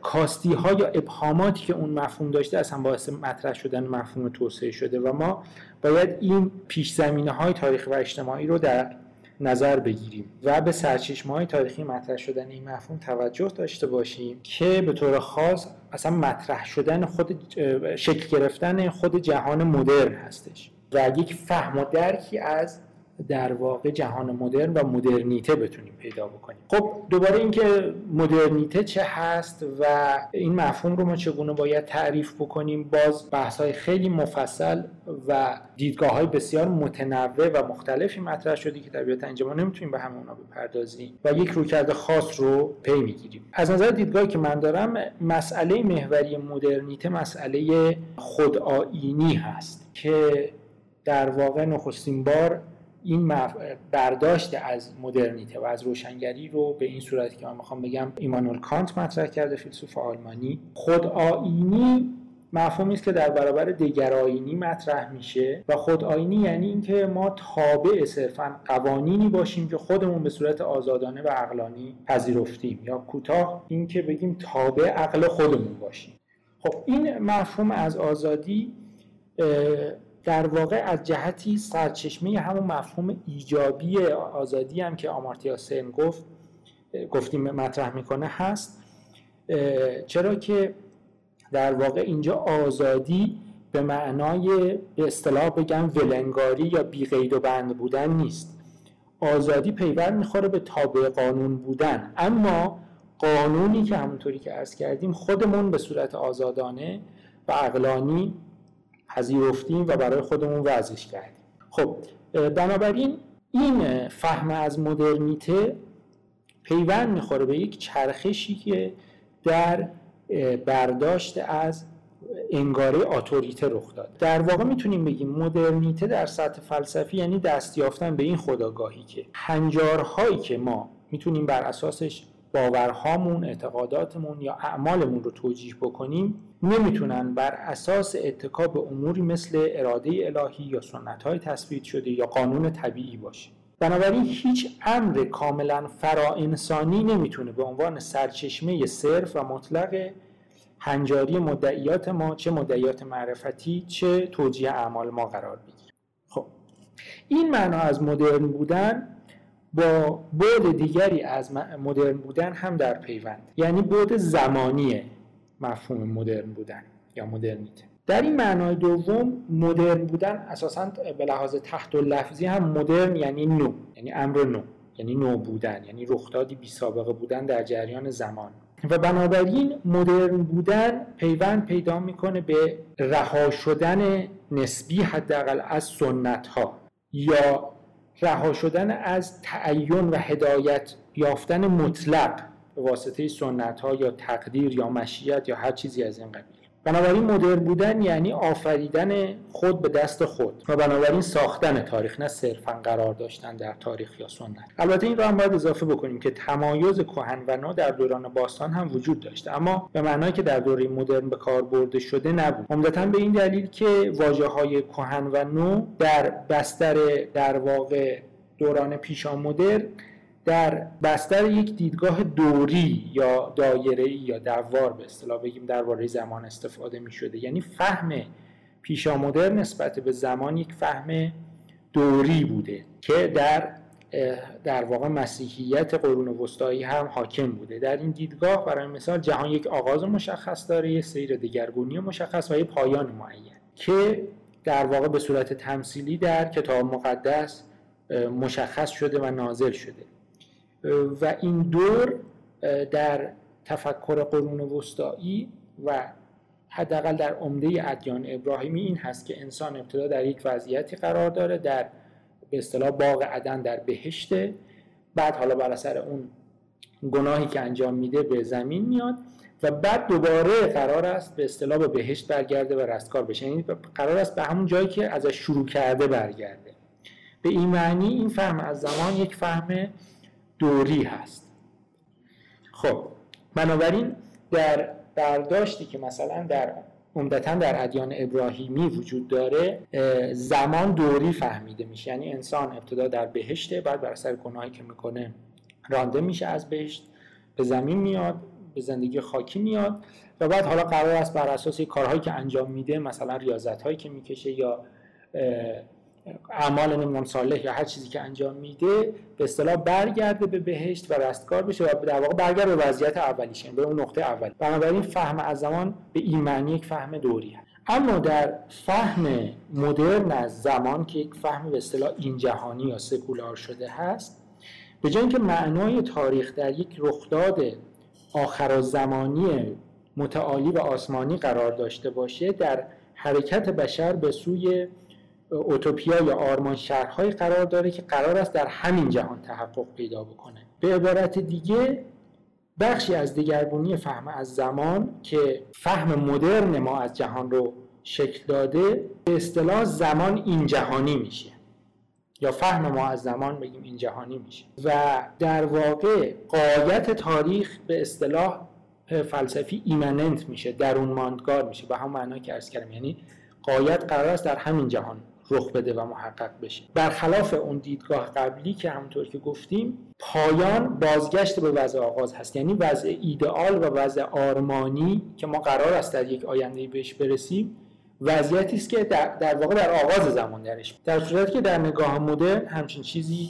کاستی ها یا ابهاماتی که اون مفهوم داشته اصلا باعث مطرح شدن مفهوم توسعه شده و ما باید این پیش زمینه های تاریخی و اجتماعی رو در نظر بگیریم و به سرچشمه های تاریخی مطرح شدن این مفهوم توجه داشته باشیم که به طور خاص اصلا مطرح شدن خود شکل گرفتن خود جهان مدرن هستش و یک فهم و درکی از در واقع جهان مدرن و مدرنیته بتونیم پیدا بکنیم. خب دوباره اینکه مدرنیته چه هست و این مفهوم رو ما چگونه باید تعریف بکنیم باز بحث های خیلی مفصل و دیدگاه های بسیار متنوع و مختلفی مطرح شده که طبیعتا اینجا ما نمی‌تونیم به همه اونا بپردازیم و یک رویکرد خاص رو پی می‌گیریم. از نظر دیدگاهی که من دارم مسئله محوری مدرنیته مسئله خودآینی هست که در واقع نخستین بار این برداشت از مدرنیته و از روشنگری رو به این صورتی که من می‌خوام بگم ایمانول کانت مطرح کرده فیلسوف آلمانی. خود آینی مفهومی است که در برابر دگرآینی مطرح میشه و خود آینی یعنی اینکه ما تابع صرفا قوانینی باشیم که خودمون به صورت آزادانه و عقلانی پذیرفتیم یا کوتاه اینکه بگیم تابع عقل خودمون باشیم. خب این مفهوم از آزادی در واقع از جهتی سرچشمه همون مفهوم ایجابی آزادی هم که آمارتیا سن گفت گفتیم مطرح می‌کنه هست. چرا که در واقع اینجا آزادی به معنای به اصطلاح بگم ولنگاری یا بیقید و بند بودن نیست. آزادی پیوند می‌خوره به تابع قانون بودن. اما قانونی که همونطوری که ارز کردیم خودمون به صورت آزادانه و عقلانی پذیرفتیم و برای خودمون وضعش کردیم. خب بنابراین این فهم از مدرنیته پیوند می‌خوره به یک چرخشی که در برداشت از انگاره آتوریته رخ داد. در واقع می‌تونیم بگیم مدرنیته در سطح فلسفی یعنی دست یافتن به این خداگاهی که هنجارهایی که ما می‌تونیم بر اساسش باورهامون اعتقاداتمون یا اعمالمون رو توجیه بکنیم نمی‌تونن بر اساس اتکا به اموری مثل اراده الهی یا سنت های تثبیت شده یا قانون طبیعی باشه. بنابراین هیچ امر کاملا فرا انسانی نمی‌تونه به عنوان سرچشمه صرف و مطلق هنجاری مدعیات ما چه مدعیات معرفتی چه توجیه اعمال ما قرار بگیره. خب این معنا از مدرن بودن با بعد دیگری از مدرن بودن هم در پیوند. یعنی بعد زمانی مفهوم مدرن بودن یا مدرنیته. در این معنای دوم مدرن بودن اساسا به لحاظ تحت لفظی هم مدرن یعنی نو. یعنی امر نو. یعنی نو بودن. یعنی رخدادی بی سابقه بودن در جریان زمان. و بنابراین مدرن بودن پیوند پیدا می‌کنه به رها شدن نسبی حداقل از سنت ها یا رها شدن از تعین و هدایت یافتن مطلق به واسطه سنت ها یا تقدیر یا مشیت یا هر چیزی از این قبیل. بنابراین مدرن بودن یعنی آفریدن خود به دست خود و بنابراین ساختن تاریخ نه صرفا قرار داشتن در تاریخ یا سنت. البته این رو هم باید اضافه بکنیم که تمایز کهن و نو در دوران باستان هم وجود داشته اما به معنایی که در دوره مدرن به کار برده شده نبود. عمدتا به این دلیل که واجه های کهن و نو در بستر در واقع دوران پیشا مدرن در بستر یک دیدگاه دوری یا دایره یا دوار به اصطلاح بگیم درباره زمان استفاده می شده یعنی فهم پیشامدر نسبت به زمان یک فهم دوری بوده که در در واقع مسیحیت قرون وسطایی هم حاکم بوده. در این دیدگاه برای مثال جهان یک آغاز مشخص داره یک سیر دگرگونی مشخص و یک پایان معین که در واقع به صورت تمثیلی در کتاب مقدس مشخص شده و نازل شده. و این دور در تفکر قرون وسطایی و حداقل در عمده ادیان ابراهیمی این هست که انسان ابتدا در یک وضعیتی قرار داره در به اصطلاح باغ عدن در بهشته بعد حالا بر اثر اون گناهی که انجام میده به زمین میاد و بعد دوباره قرار است به اصطلاح به بهشت برگرده و رستگار بشه. یعنی قرار است به همون جایی که ازش شروع کرده برگرده. به این معنی این فهم از زمان یک فهم دوری هست. خب بنابراین در برداشتی که مثلا در عمدتا در ادیان ابراهیمی وجود داره زمان دوری فهمیده میشه. یعنی انسان ابتدا در بهشته بعد بر اثر گناهی که می‌کنه رانده میشه از بهشت به زمین میاد به زندگی خاکی میاد و بعد حالا قرار است بر اساس کارهایی که انجام میده مثلا ریاضت هایی که می‌کشه یا اعمال نمی‌دونم صالح یا هر چیزی که انجام میده به اصطلاح برگرده به بهشت و رستگار بشه و در واقع برگرده به وضعیت اولیش به اون نقطه اول. بنابراین فهم از زمان به این معنی یک فهم دوری هست. اما در فهم مدرن از زمان که یک فهم به اصطلاح این جهانی یا سکولار شده هست به جای اینکه معنای تاریخ در یک رخداد آخر زمانی متعالی و آسمانی قرار داشته باشه در حرکت بشر به سوی اوتوپیا یا آرمان شهرهایی قرار داره که قرار است در همین جهان تحقق پیدا بکنه. به عبارت دیگه بخشی از دیگرگونی فهم از زمان که فهم مدرن ما از جهان رو شکل داده به اصطلاح زمان این جهانی میشه. یا فهم ما از زمان بگیم این جهانی میشه. و در واقع قایت تاریخ به اصطلاح فلسفی ایمننت میشه درون ماندگار میشه. به هم معنا که ارز کردم یعنی قایت قرار است در همین جهان رخ بده و محقق بشه. برخلاف اون دیدگاه قبلی که همونطور که گفتیم پایان بازگشت به وضع آغاز هست. یعنی وضع ایدئال و وضع آرمانی که ما قرار است در یک آینده بهش برسیم وضعیتی است که در, در واقع در آغاز زمان درش. در صورتی که در نگاه مدرن همچین چیزی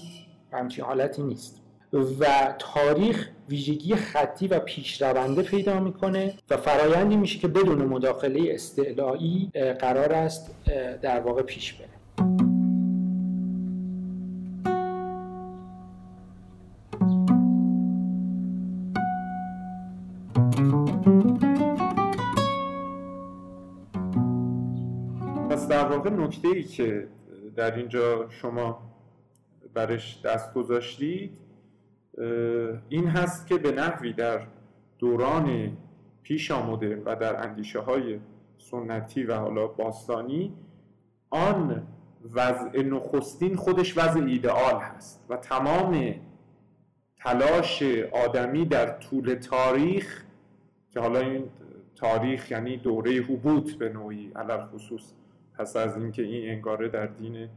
همچین حالتی نیست. و تاریخ ویژگی خطی و پیشرونده پیدا می‌کنه و فرایندی میشه که بدون مداخله استعلایی قرار است در واقع پیش بره. پس در نکته ای که در اینجا شما برش دست گذاشتید این هست که به نحوی در دوران پیش آمده و در اندیشه های سنتی و حالا باستانی آن وضع نخستین خودش وضع ایدئال هست و تمام تلاش آدمی در طول تاریخ که حالا این تاریخ یعنی دوره حبوط به نوعی علل خصوص پس از اینکه این انگاره در دین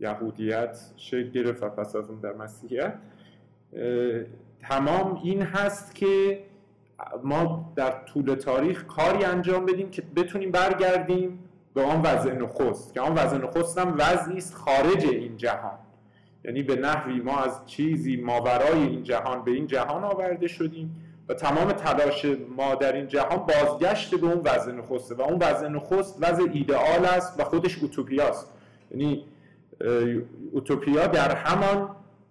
یهودیت شکل گرفت و پس از اون در مسیحیت تمام این هست که ما در طول تاریخ کاری انجام بدیم که بتونیم برگردیم به آن وضع نخست که آن وضع نخست هم وضعی است خارج این جهان. یعنی به نحوی ما از چیزی ماورای این جهان به این جهان آورده شدیم و تمام تلاش ما در این جهان بازگشت به اون وضع نخسته و اون وضع نخست وضع ایدئال است و خودش اوتوپیاست. یعنی اوتوپیا در همان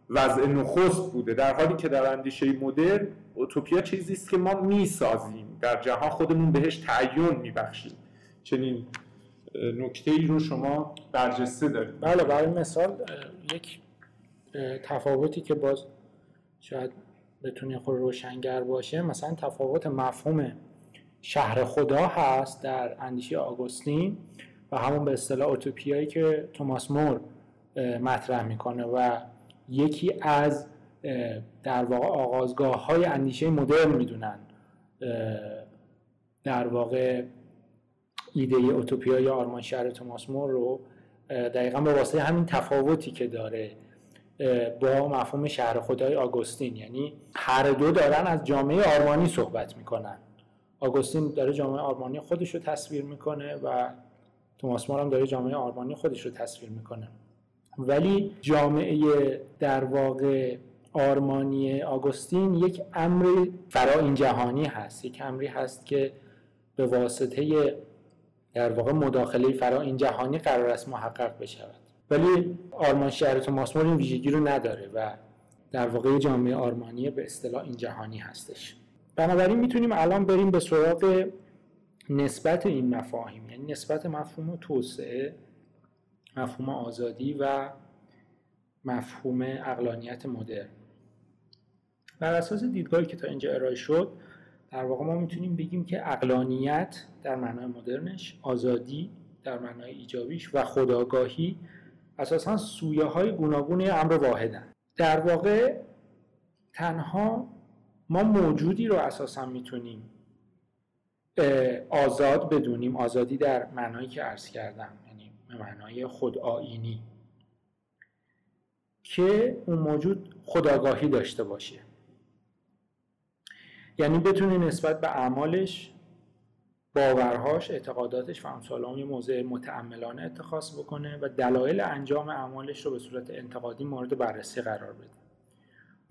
وضع نخست بوده در حالی که در اندیشه مدرن اوتوپیا چیزی است که ما می‌سازیم. در جهان خودمون بهش تعین میبخشیم. چنین نکته ای رو شما برجسته دارید. بله برای مثال یک تفاوتی که باز شاید بتونه خود روشنگر باشه مثلا تفاوت مفهوم شهر خدا هست در اندیشه آگوستین و همون به اصطلاح اوتوپیایی که توماس مور مطرح می‌کنه و یکی از در واقع آغازگاه های اندیشه مدرن می‌دونن. در واقع ایده اوتوپیا یا آرمان شهر توماس مور رو دقیقا به واسطه همین تفاوتی که داره با مفهوم شهر خدای آگوستین. یعنی هر دو دارن از جامعه آرمانی صحبت می‌کنن. آگوستین داره جامعه آرمانی خودش رو تصویر می‌کنه و توماس مور هم داره جامعه آرمانی خودش رو تصویر می‌کنه. ولی جامعه در واقع آرمانی آگوستین یک امر فرا این جهانی هست. یک امری هست که به واسطه در واقع مداخله فرا این جهانی قرار است محقق بشود. ولی آرمان شهر توماس مور این ویژگی رو نداره و در واقع جامعه آرمانی به اصطلاح این جهانی هستش. بنابراین می‌تونیم الان بریم به سراغ نسبت این مفاهیم. یعنی نسبت مفهوم توسعه. مفهوم آزادی و مفهوم اقلانیت مدرن. بر اساس دیدگاهی که تا اینجا ارائه شد در واقع ما می‌تونیم بگیم که اقلانیت در معنای مدرنش آزادی در معنای ایجابیش و خداگاهی اساسا سویه های گوناگون امر واحدن. در واقع تنها ما موجودی رو اساسا می‌تونیم آزاد بدونیم. آزادی در معنایی که عرض کردم. به معنای خودآینی که اون موجود خداگاهی داشته باشه. یعنی بتونه نسبت به اعمالش باورهاش اعتقاداتش و امثال یه موضع متعملانه اتخاذ بکنه و دلایل انجام اعمالش رو به صورت انتقادی مورد بررسی قرار بده.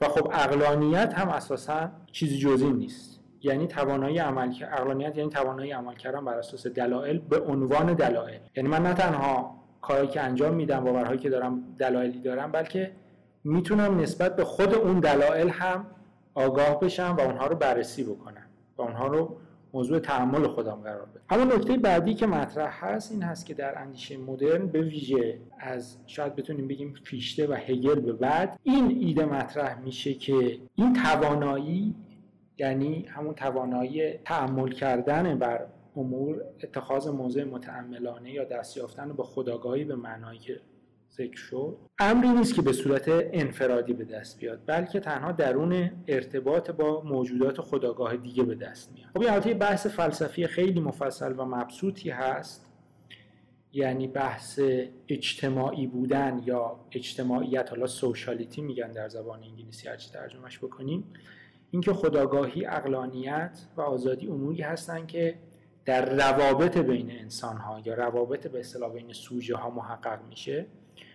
و خب اقلانیت هم اساسا چیزی جزی نیست. یعنی توانایی عمل اقلانیت یعنی توانایی عمل کردن بر اساس دلایل به عنوان دلایل. یعنی من نه تنها کاری که انجام میدم باورهایی که دارم دلایلی دارم بلکه می‌تونم نسبت به خود اون دلایل هم آگاه بشم و اونها رو بررسی بکنم و اونها رو موضوع تعمل خودم قرار بدم. اما نکته بعدی که مطرح هست این هست که در اندیشه مدرن به ویژه از شاید بتونیم بگیم فیشته و هگل به بعد این ایده مطرح میشه که این توانایی یعنی همون توانایی تعمل کردن بر امور اتخاذ موضع متعملانه یا دست یافتن به خداگاهی به معنایی که ذکر شد امری نیست که به صورت انفرادی به دست بیاد بلکه تنها درون ارتباط با موجودات خداگاه دیگه به دست میاد. خب یه بحث فلسفی خیلی مفصل و مبسوطی هست یعنی بحث اجتماعی بودن یا اجتماعیت حالا سوشالیتی میگن در زبان انگلیسی هرچی ترجمهش بکنیم. اینکه خداگاهی اقلانیت و آزادی اموری هستن که در روابط بین انسان ها یا روابط به اصطلاح بین سوژه ها محقق میشه.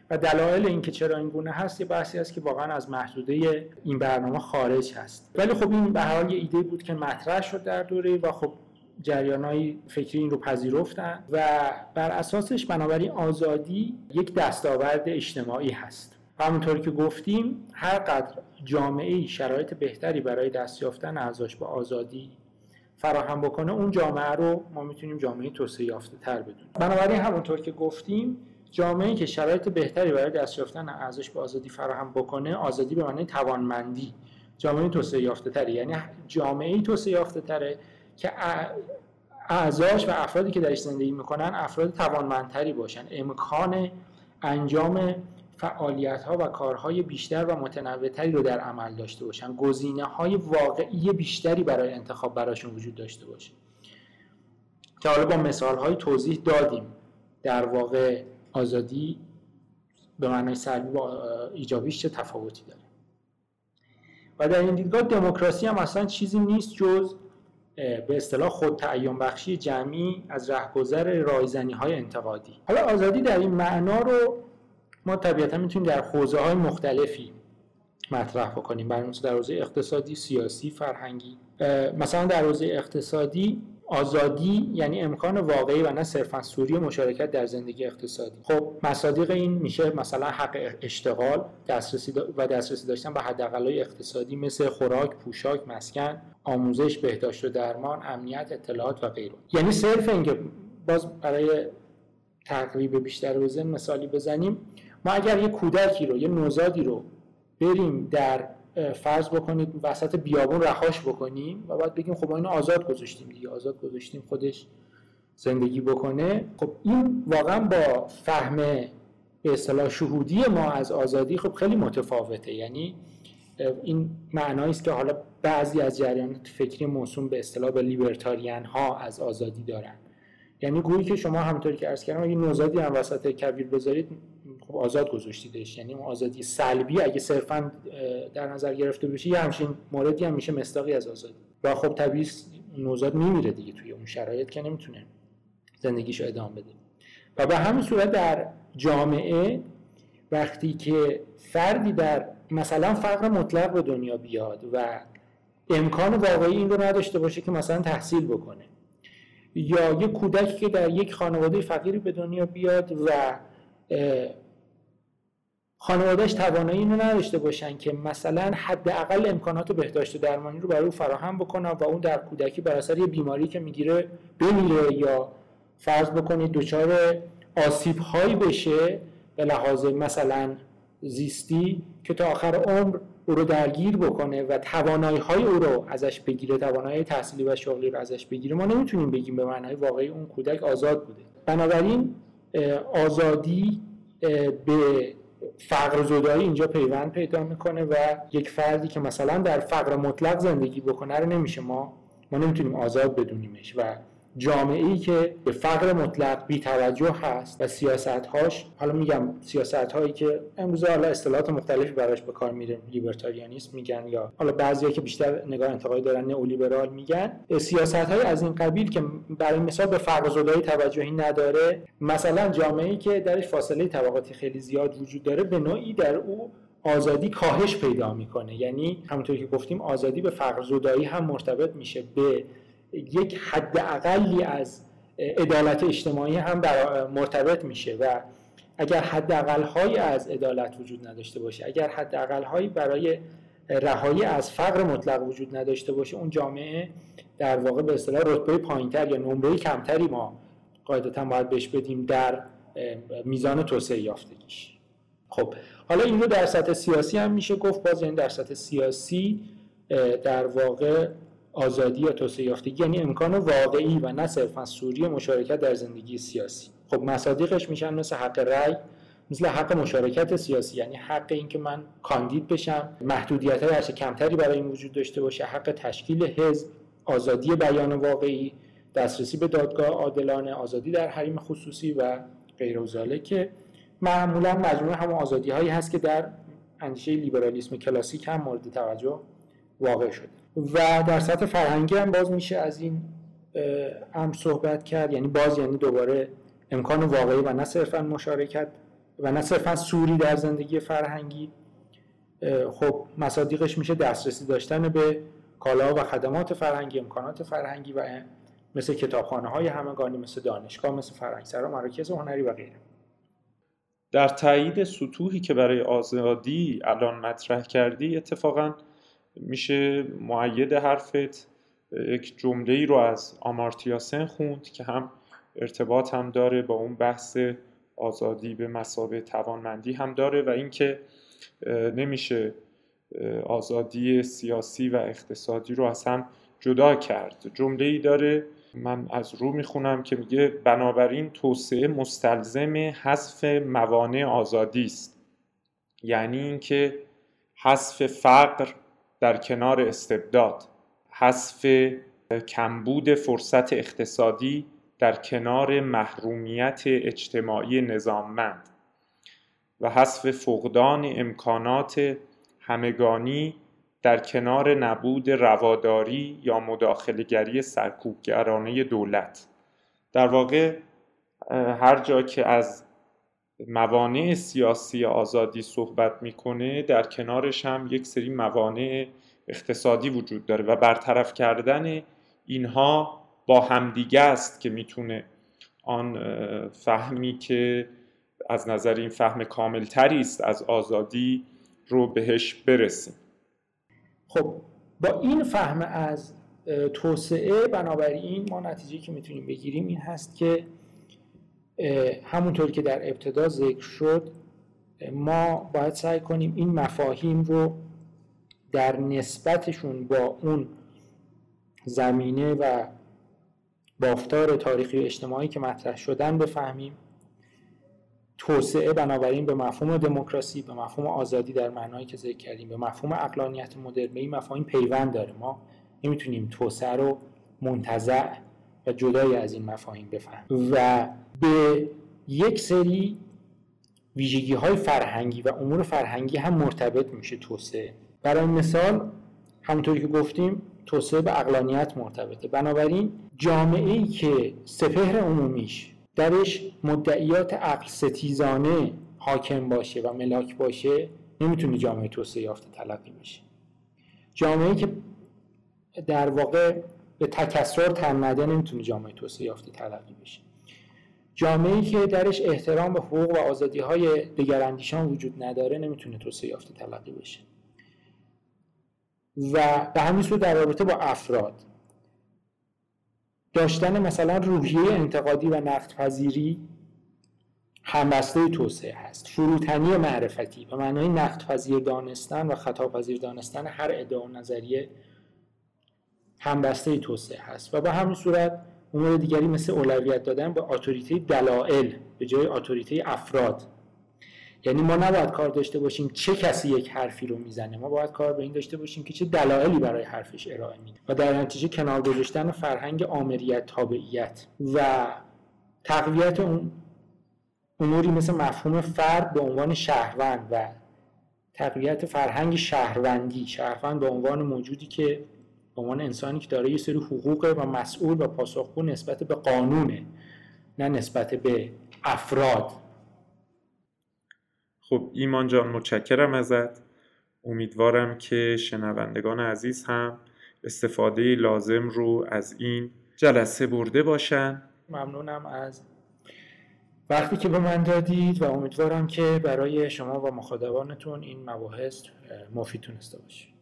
و دلایل اینکه چرا این گونه هست یه بحثی است که واقعا از محدوده این برنامه خارج هست. ولی خب این به حال یه ایده بود که مطرح شد در دوره و خب های فکری این رو پذیرفتن و بر اساسش بنابراین آزادی یک دستاورد اجتماعی هست. و همونطور که گفتیم هر قدر جامعه شرایط بهتری برای دست یافتن اعضاش به آزادی فراهم بکنه اون جامعه رو ما می‌تونیم جامعه توسعه یافته تر بدونیم. بنابراین همونطور که گفتیم جامعه که شرایط بهتری برای دست یافتن اعضاش به آزادی فراهم بکنه آزادی به معنی توانمندی جامعه توسعه یافته تری یعنی جامعه توسعه یافته تره که اعضاش و افرادی که درش زندگی می‌کنن افراد توانمندتری باشن. امکان انجام فعالیت ها و کارهای بیشتر و متنوعتری رو در عمل داشته باشن. گزینه های واقعی بیشتری برای انتخاب براشون وجود داشته باشه. که حالا با مثال های توضیح دادیم. در واقع آزادی به معنای سلبی با ایجابیش چه تفاوتی داره؟ و در این دیدگاه دموکراسی هم اصلا چیزی نیست جز به اصطلاح خود تعیین بخشی جمعی از رهگذر رایزنی های انتقادی. حالا آزادی در این معنا رو ما طبیعتا می‌تونیم در حوزه های مختلفی مطرح بکنیم. برای در حوزه اقتصادی، سیاسی، فرهنگی. مثلا در حوزه اقتصادی آزادی یعنی امکان واقعی و نه صرفا سوری مشارکت در زندگی اقتصادی. خب مصادیق این میشه مثلا حق اشتغال دسترسی و دسترسی داشتن به حداقلای اقتصادی مثل خوراک پوشاک مسکن آموزش بهداشت و درمان امنیت اطلاعات و غیره. یعنی صرف اینکه باز برای تقریب بیشتر بزن مثالی بزنیم ما اگر یه کودکی رو یه نوزادی رو بریم در فرض بکنید وسط بیابون رهاش بکنیم و بعد بگیم خب ما اینو آزاد گذاشتیم دیگه آزاد گذاشتیم خودش زندگی بکنه. خب این واقعا با فهم به اصطلاح شهودی ما از آزادی خب خیلی متفاوته. یعنی این معنایی است که حالا بعضی از جریانات فکری موسوم به اصطلاح به لیبرتاریان ها از آزادی دارن. یعنی گویی که شما همونطوری که عرض کردم اگه نوزادی هم وسط کبیر بذارید خب آزاد گذاشتیدش. یعنی اون آزادی سلبی اگه صرفا در نظر گرفته بشه یه همچین موردی هم میشه مستاقی از آزادی. و خب طبیعی نوزاد میمیره دیگه توی اون شرایط که نمی‌تونه زندگیشو ادامه بده. و به همین صورت در جامعه وقتی که فردی در مثلا فقر مطلق به دنیا بیاد و امکان واقعی این رو نداشته باشه که مثلا تحصیل بکنه یا یک کودکی که در یک خانواده فقیری به دنیا بیاد و خانوادهش توانایی اینو نداشته باشن که مثلا حداقل امکانات بهداشت درمانی رو برای او فراهم بکنن و اون در کودکی بر اثر یه بیماری که می‌گیره بمیره یا فرض بکنید دچار آسیب هایی بشه به لحاظ مثلا زیستی که تا آخر عمر او رو درگیر بکنه و توانایی های او رو ازش بگیره توانایی تحصیلی و شغلی رو ازش بگیره ما نمی‌تونیم بگیم به معنای واقعی اون کودک آزاد بوده. بنابراین آزادی به فقر زدایی اینجا پیوند پیدا می‌کنه و یک فردی که مثلا در فقر مطلق زندگی بکنه رو نمیشه. ما ما نمی‌تونیم آزاد بدونیمش و جامعه ای که به فقر مطلق بی توجه هست و سیاست هاش حالا میگم سیاست هایی که امروز حالا اصطلاحات مختلفی براش به کار میره لیبرتاریانیسم میگن یا حالا بعضیا که بیشتر نگاه انتقادی دارن نئولیبرال میگن. سیاست های از این قبیل که برای مثال به فقر زدایی توجهی نداره مثلا جامعه ای که درش فاصله طبقاتی خیلی زیاد وجود داره به نوعی در او آزادی کاهش پیدا می‌کنه. یعنی همونطور که گفتیم آزادی به فقر زدایی هم مرتبط میشه به یک حد اقلی از عدالت اجتماعی هم مرتبط میشه و اگر حد هایی از عدالت وجود نداشته باشه اگر حد هایی برای رهایی از فقر مطلق وجود نداشته باشه اون جامعه در واقع به اصطلاح رتبه پایینتر یا نمره کمتری ما قاعدتا باید بهش بدیم در میزان توسعه یافتگیش. خب حالا این رو در سطح سیاسی هم میشه گفت باز یعنی در سطح سیاسی در واقع آزادی یا توسعه یافتگی یعنی امکان واقعی و نه صرفا سوری مشارکت در زندگی سیاسی. خب مصادیقش میشن مثل حق رأی مثل حق مشارکت سیاسی یعنی حق اینکه من کاندید بشم محدودیت های کمتری برای این وجود داشته باشه حق تشکیل حزب آزادی بیان واقعی دسترسی به دادگاه عادلانه آزادی در حریم خصوصی و غیر که معمولا مجموعه همون آزادی هایی هست که در اندیشه لیبرالیسم کلاسیک هم مورد توجه واقع شده. و در سطح فرهنگی هم باز میشه از این امر صحبت کرد. یعنی باز یعنی دوباره امکان واقعی و نه صرفا مشارکت و نه صرفا سوری در زندگی فرهنگی. خب مصادیقش میشه دسترسی داشتن به کالا و خدمات فرهنگی امکانات فرهنگی و مثل کتابخانه های همگانی مثل دانشگاه مثل فرهنگسرا مراکز هنری و غیره. در تایید سطوحی که برای آزادی الان مطرح کردی اتفاقا میشه معید حرفت یک جمله ای رو از آمارتیا خوند که هم ارتباط هم داره با اون بحث آزادی به مسابه توانمندی هم داره و اینکه نمیشه آزادی سیاسی و اقتصادی رو از هم جدا کرد. جمله ای داره من از رو می‌خونم که میگه بنابراین توسعه مستلزم حذف موانع آزادی است. یعنی اینکه حذف فقر در کنار استبداد. حذف کمبود فرصت اقتصادی در کنار محرومیت اجتماعی نظاممند و حذف فقدان امکانات همگانی در کنار نبود رواداری یا مداخلگری سرکوبگرانه دولت. در واقع هر جا که از موانع سیاسی آزادی صحبت می‌کنه در کنارش هم یک سری موانع اقتصادی وجود داره و برطرف کردن اینها با همدیگه است که می‌تونه آن فهمی که از نظر این فهم کاملتری است از آزادی رو بهش برسیم خب با این فهم از توسعه بنابراین ما نتیجه که می‌تونیم بگیریم این هست که همونطور که در ابتدا ذکر شد ما باید سعی کنیم این مفاهیم رو در نسبتشون با اون زمینه و بافتار تاریخی و اجتماعی که مطرح شدن بفهمیم. توسعه بنابراین به مفهوم دموکراسی به مفهوم آزادی در معنایی که ذکر کردیم به مفهوم اقلانیت مدرن به این مفاهیم پیوند داره. ما نمی‌تونیم توسعه رو منتزع و جدای از این مفاهیم بفهمیم. و به یک سری ویژگی های فرهنگی و امور فرهنگی هم مرتبط میشه توسعه. برای مثال همونطوری که گفتیم توسعه به اقلانیت مرتبطه. بنابراین جامعه ای که سپهر عمومیش درش مدعیات عقل ستیزانه حاکم باشه و ملاک باشه نمی‌تونه جامعه توسعه یافته تلقی بشه. جامعه که در واقع به تکسر تن نمی‌تونه جامعه توسعه یافته تلقی بشه جامعه که درش احترام به حقوق و آزادی های دگراندیشان وجود نداره نمی‌تونه توسعه یافته تلقی بشه. و به همین صورت در رابطه با افراد داشتن مثلا روحیه انتقادی و نقد پذیری همبسته توسعه هست. فروتنی معرفتی به معنای نقد پذیر دانستن و خطا پذیر دانستن هر ادعا و نظریه همبسته توسعه هست و با همین صورت امور دیگری مثل اولویت دادن به اتوریته دلائل به جای اتوریته افراد. یعنی ما نباید کار داشته باشیم چه کسی یک حرفی رو می‌زنه ما باید کار به این داشته باشیم که چه دلایلی برای حرفش ارائه میده و در نتیجه کنار گذاشتن فرهنگ آمریت تابعیت و تقویت اون اموری مثل مفهوم فرد به عنوان شهروند و تقویت فرهنگ شهروندی. شهروند به عنوان موجودی که به عنوان انسانی که داره یه سری حقوق و مسئول و پاسخگو نسبت به قانونه نه نسبت به افراد. خب ایمان جان متشکرم ازت. امیدوارم که شنوندگان عزیز هم استفاده لازم رو از این جلسه برده باشن. ممنونم از وقتی که به من دادید و امیدوارم که برای شما و مخاطبانتون این مباحث مفید تونسته باشه.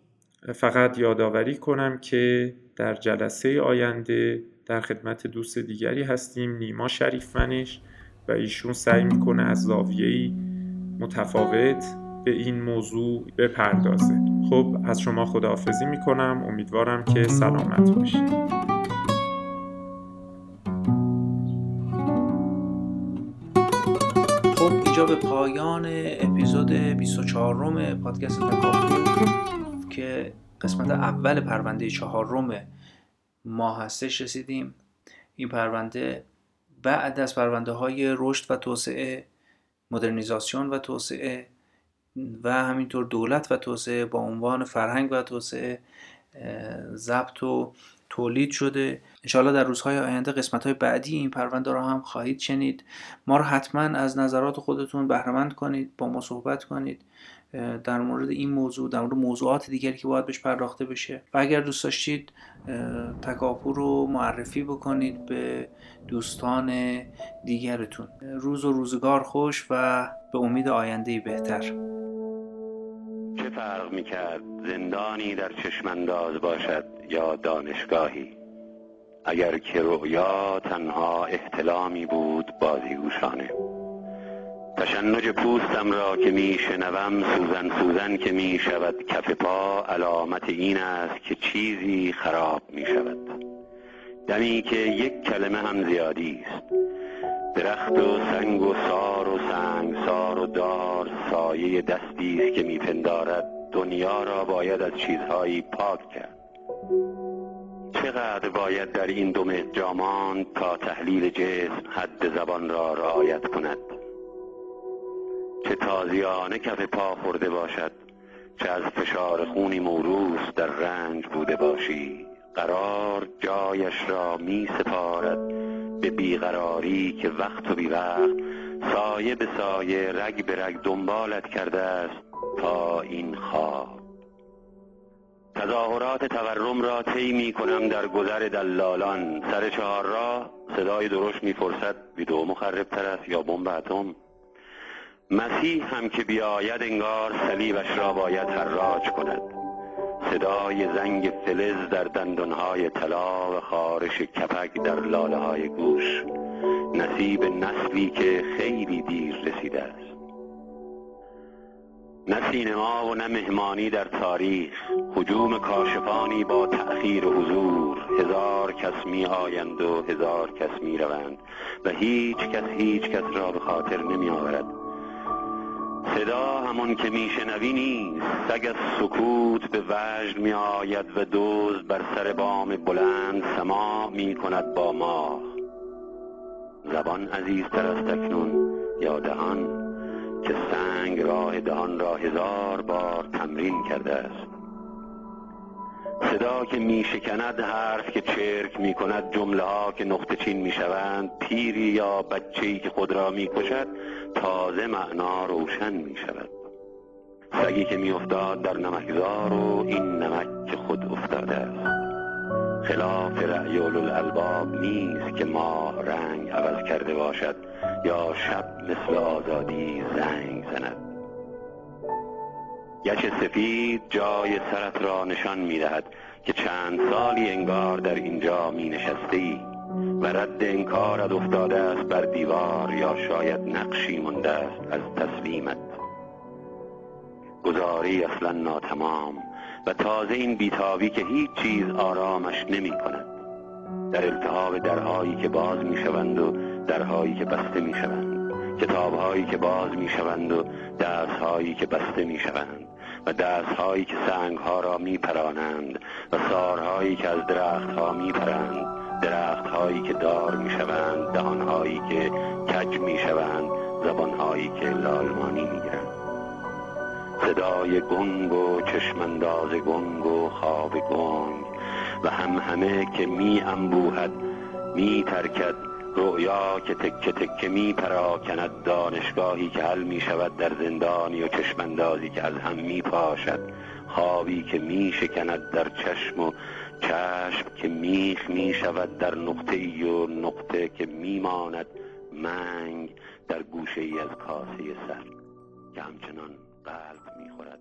فقط یادآوری کنم که در جلسه آینده در خدمت دوست دیگری هستیم نیما شریفمنش و ایشون سعی می‌کنه از زاویه‌ای متفاوت به این موضوع بپردازه. خب از شما خداحافظی می‌کنم. امیدوارم که سلامت باشید. خب اینجا به پایان اپیزود 24 روم پادکست تکاپو. که قسمت اول پرونده چهارم ما هستش رسیدیم. این پرونده بعد از پرونده های رشد و توسعه مدرنیزاسیون و توسعه و همینطور دولت و توسعه با عنوان فرهنگ و توسعه ضبط و تولید شده. انشاءالله در روزهای آینده قسمت های بعدی این پرونده را هم خواهید شنید. ما رو حتما از نظرات خودتون بهرمند کنید با ما صحبت کنید. در مورد این موضوع در مورد موضوعات دیگری که باید بهش پرداخته بشه. و اگر دوست داشتید تکاپو رو معرفی بکنید به دوستان دیگرتون. روز و روزگار خوش و به امید آینده بهتر. چه فرق می‌کرد زندانی در چشمانداز باشد یا دانشگاهی؟ اگر که رؤیا تنها احتلامی بود بازیگوشانه. تشنج پوستم را که می شنوم سوزن سوزن که می شود کف پا علامت این است که چیزی خراب می شود دمی که یک کلمه هم زیادی است. درخت و سنگ و سار و سنگ سار و دار سایه دستی است که میپندارد. دنیا را باید از چیزهایی پاک کرد. چقدر باید در این دو جامان تا تحلیل جسم حد زبان را رعایت کند؟ چه تازیانه کف پا خورده باشد چه از فشار خونی موروس در رنج بوده باشی. قرار جایش را می سپارد به بیقراری که وقت و بی وقت سایه به سایه رگ به رگ دنبالت کرده است تا این خواب. تظاهرات تورم را طی می کنم در گذر دلالان. سر چهار را صدای درشت می‌پرسد ویدو مخربتر است یا بمب اتم؟ مسیح هم که بیاید انگار صلیبش را باید حراج کند. صدای زنگ فلز در دندانهای طلا و خارش کپک در لاله های گوش. نصیب نسلی که خیلی دیر رسیده است. نه سینما و نه مهمانی در تاریخ. حجوم کاشفانی با تأخیر حضور. هزار کس می آیند و هزار کس می روند و هیچ کس هیچ کس را به خاطر نمی آورد صدا همون که میشنوی نیست. سگ از سکوت به وجد می آید و دوز بر سر بام بلند سما می کند با ما. زبان عزیزتر از تکنون یا دهان که سنگ راه دهان را هزار بار تمرین کرده است. صدا که می شکند حرف که چرک می کند جمله ها که نقطه چین می شوند پیری یا بچه‌ای که خود را می کشد تازه معنا روشن می شود سگی که می افتاد در نمکزار و این نمک که خود افتاده. است خلاف رأی الالباب نیست که ماه رنگ عوض کرده باشد یا شب مثل آزادی زنگ زند. گچ سفید جای سرت را نشان می دهد که چند سالی انگار در اینجا می نشسته و رد انکارت افتاده است بر دیوار یا شاید نقشی مونده است از تسلیمت گزاری اصلا ناتمام و تازه این بیتابی که هیچ چیز آرامش نمی کند. در التهاب درهایی که باز می شوند و درهایی که بسته می شوند. کتابهایی که باز می شوند و دستهایی که بسته می شوند. و دستهایی که سنگها را می پرانند و سارهایی که از درختها می پرند. درختهایی که دار می شوند دهانهایی که کج می شوند زبانهایی که لالمانی می گیرند صدای گنگ و چشمانداز گنگ و خواب گنگ و هم همه که می انبوهد می ترکد رویا که تکه تکه می پراکند دانشگاهی که حل می شود در زندانی و چشماندازی که از هم می پاشد خوابی که می شکند در چشم و چشم که میخ می شود در نقطه ای و نقطه که می ماند منگ در گوشه ای از کاسه سر که همچنان قلب می خورد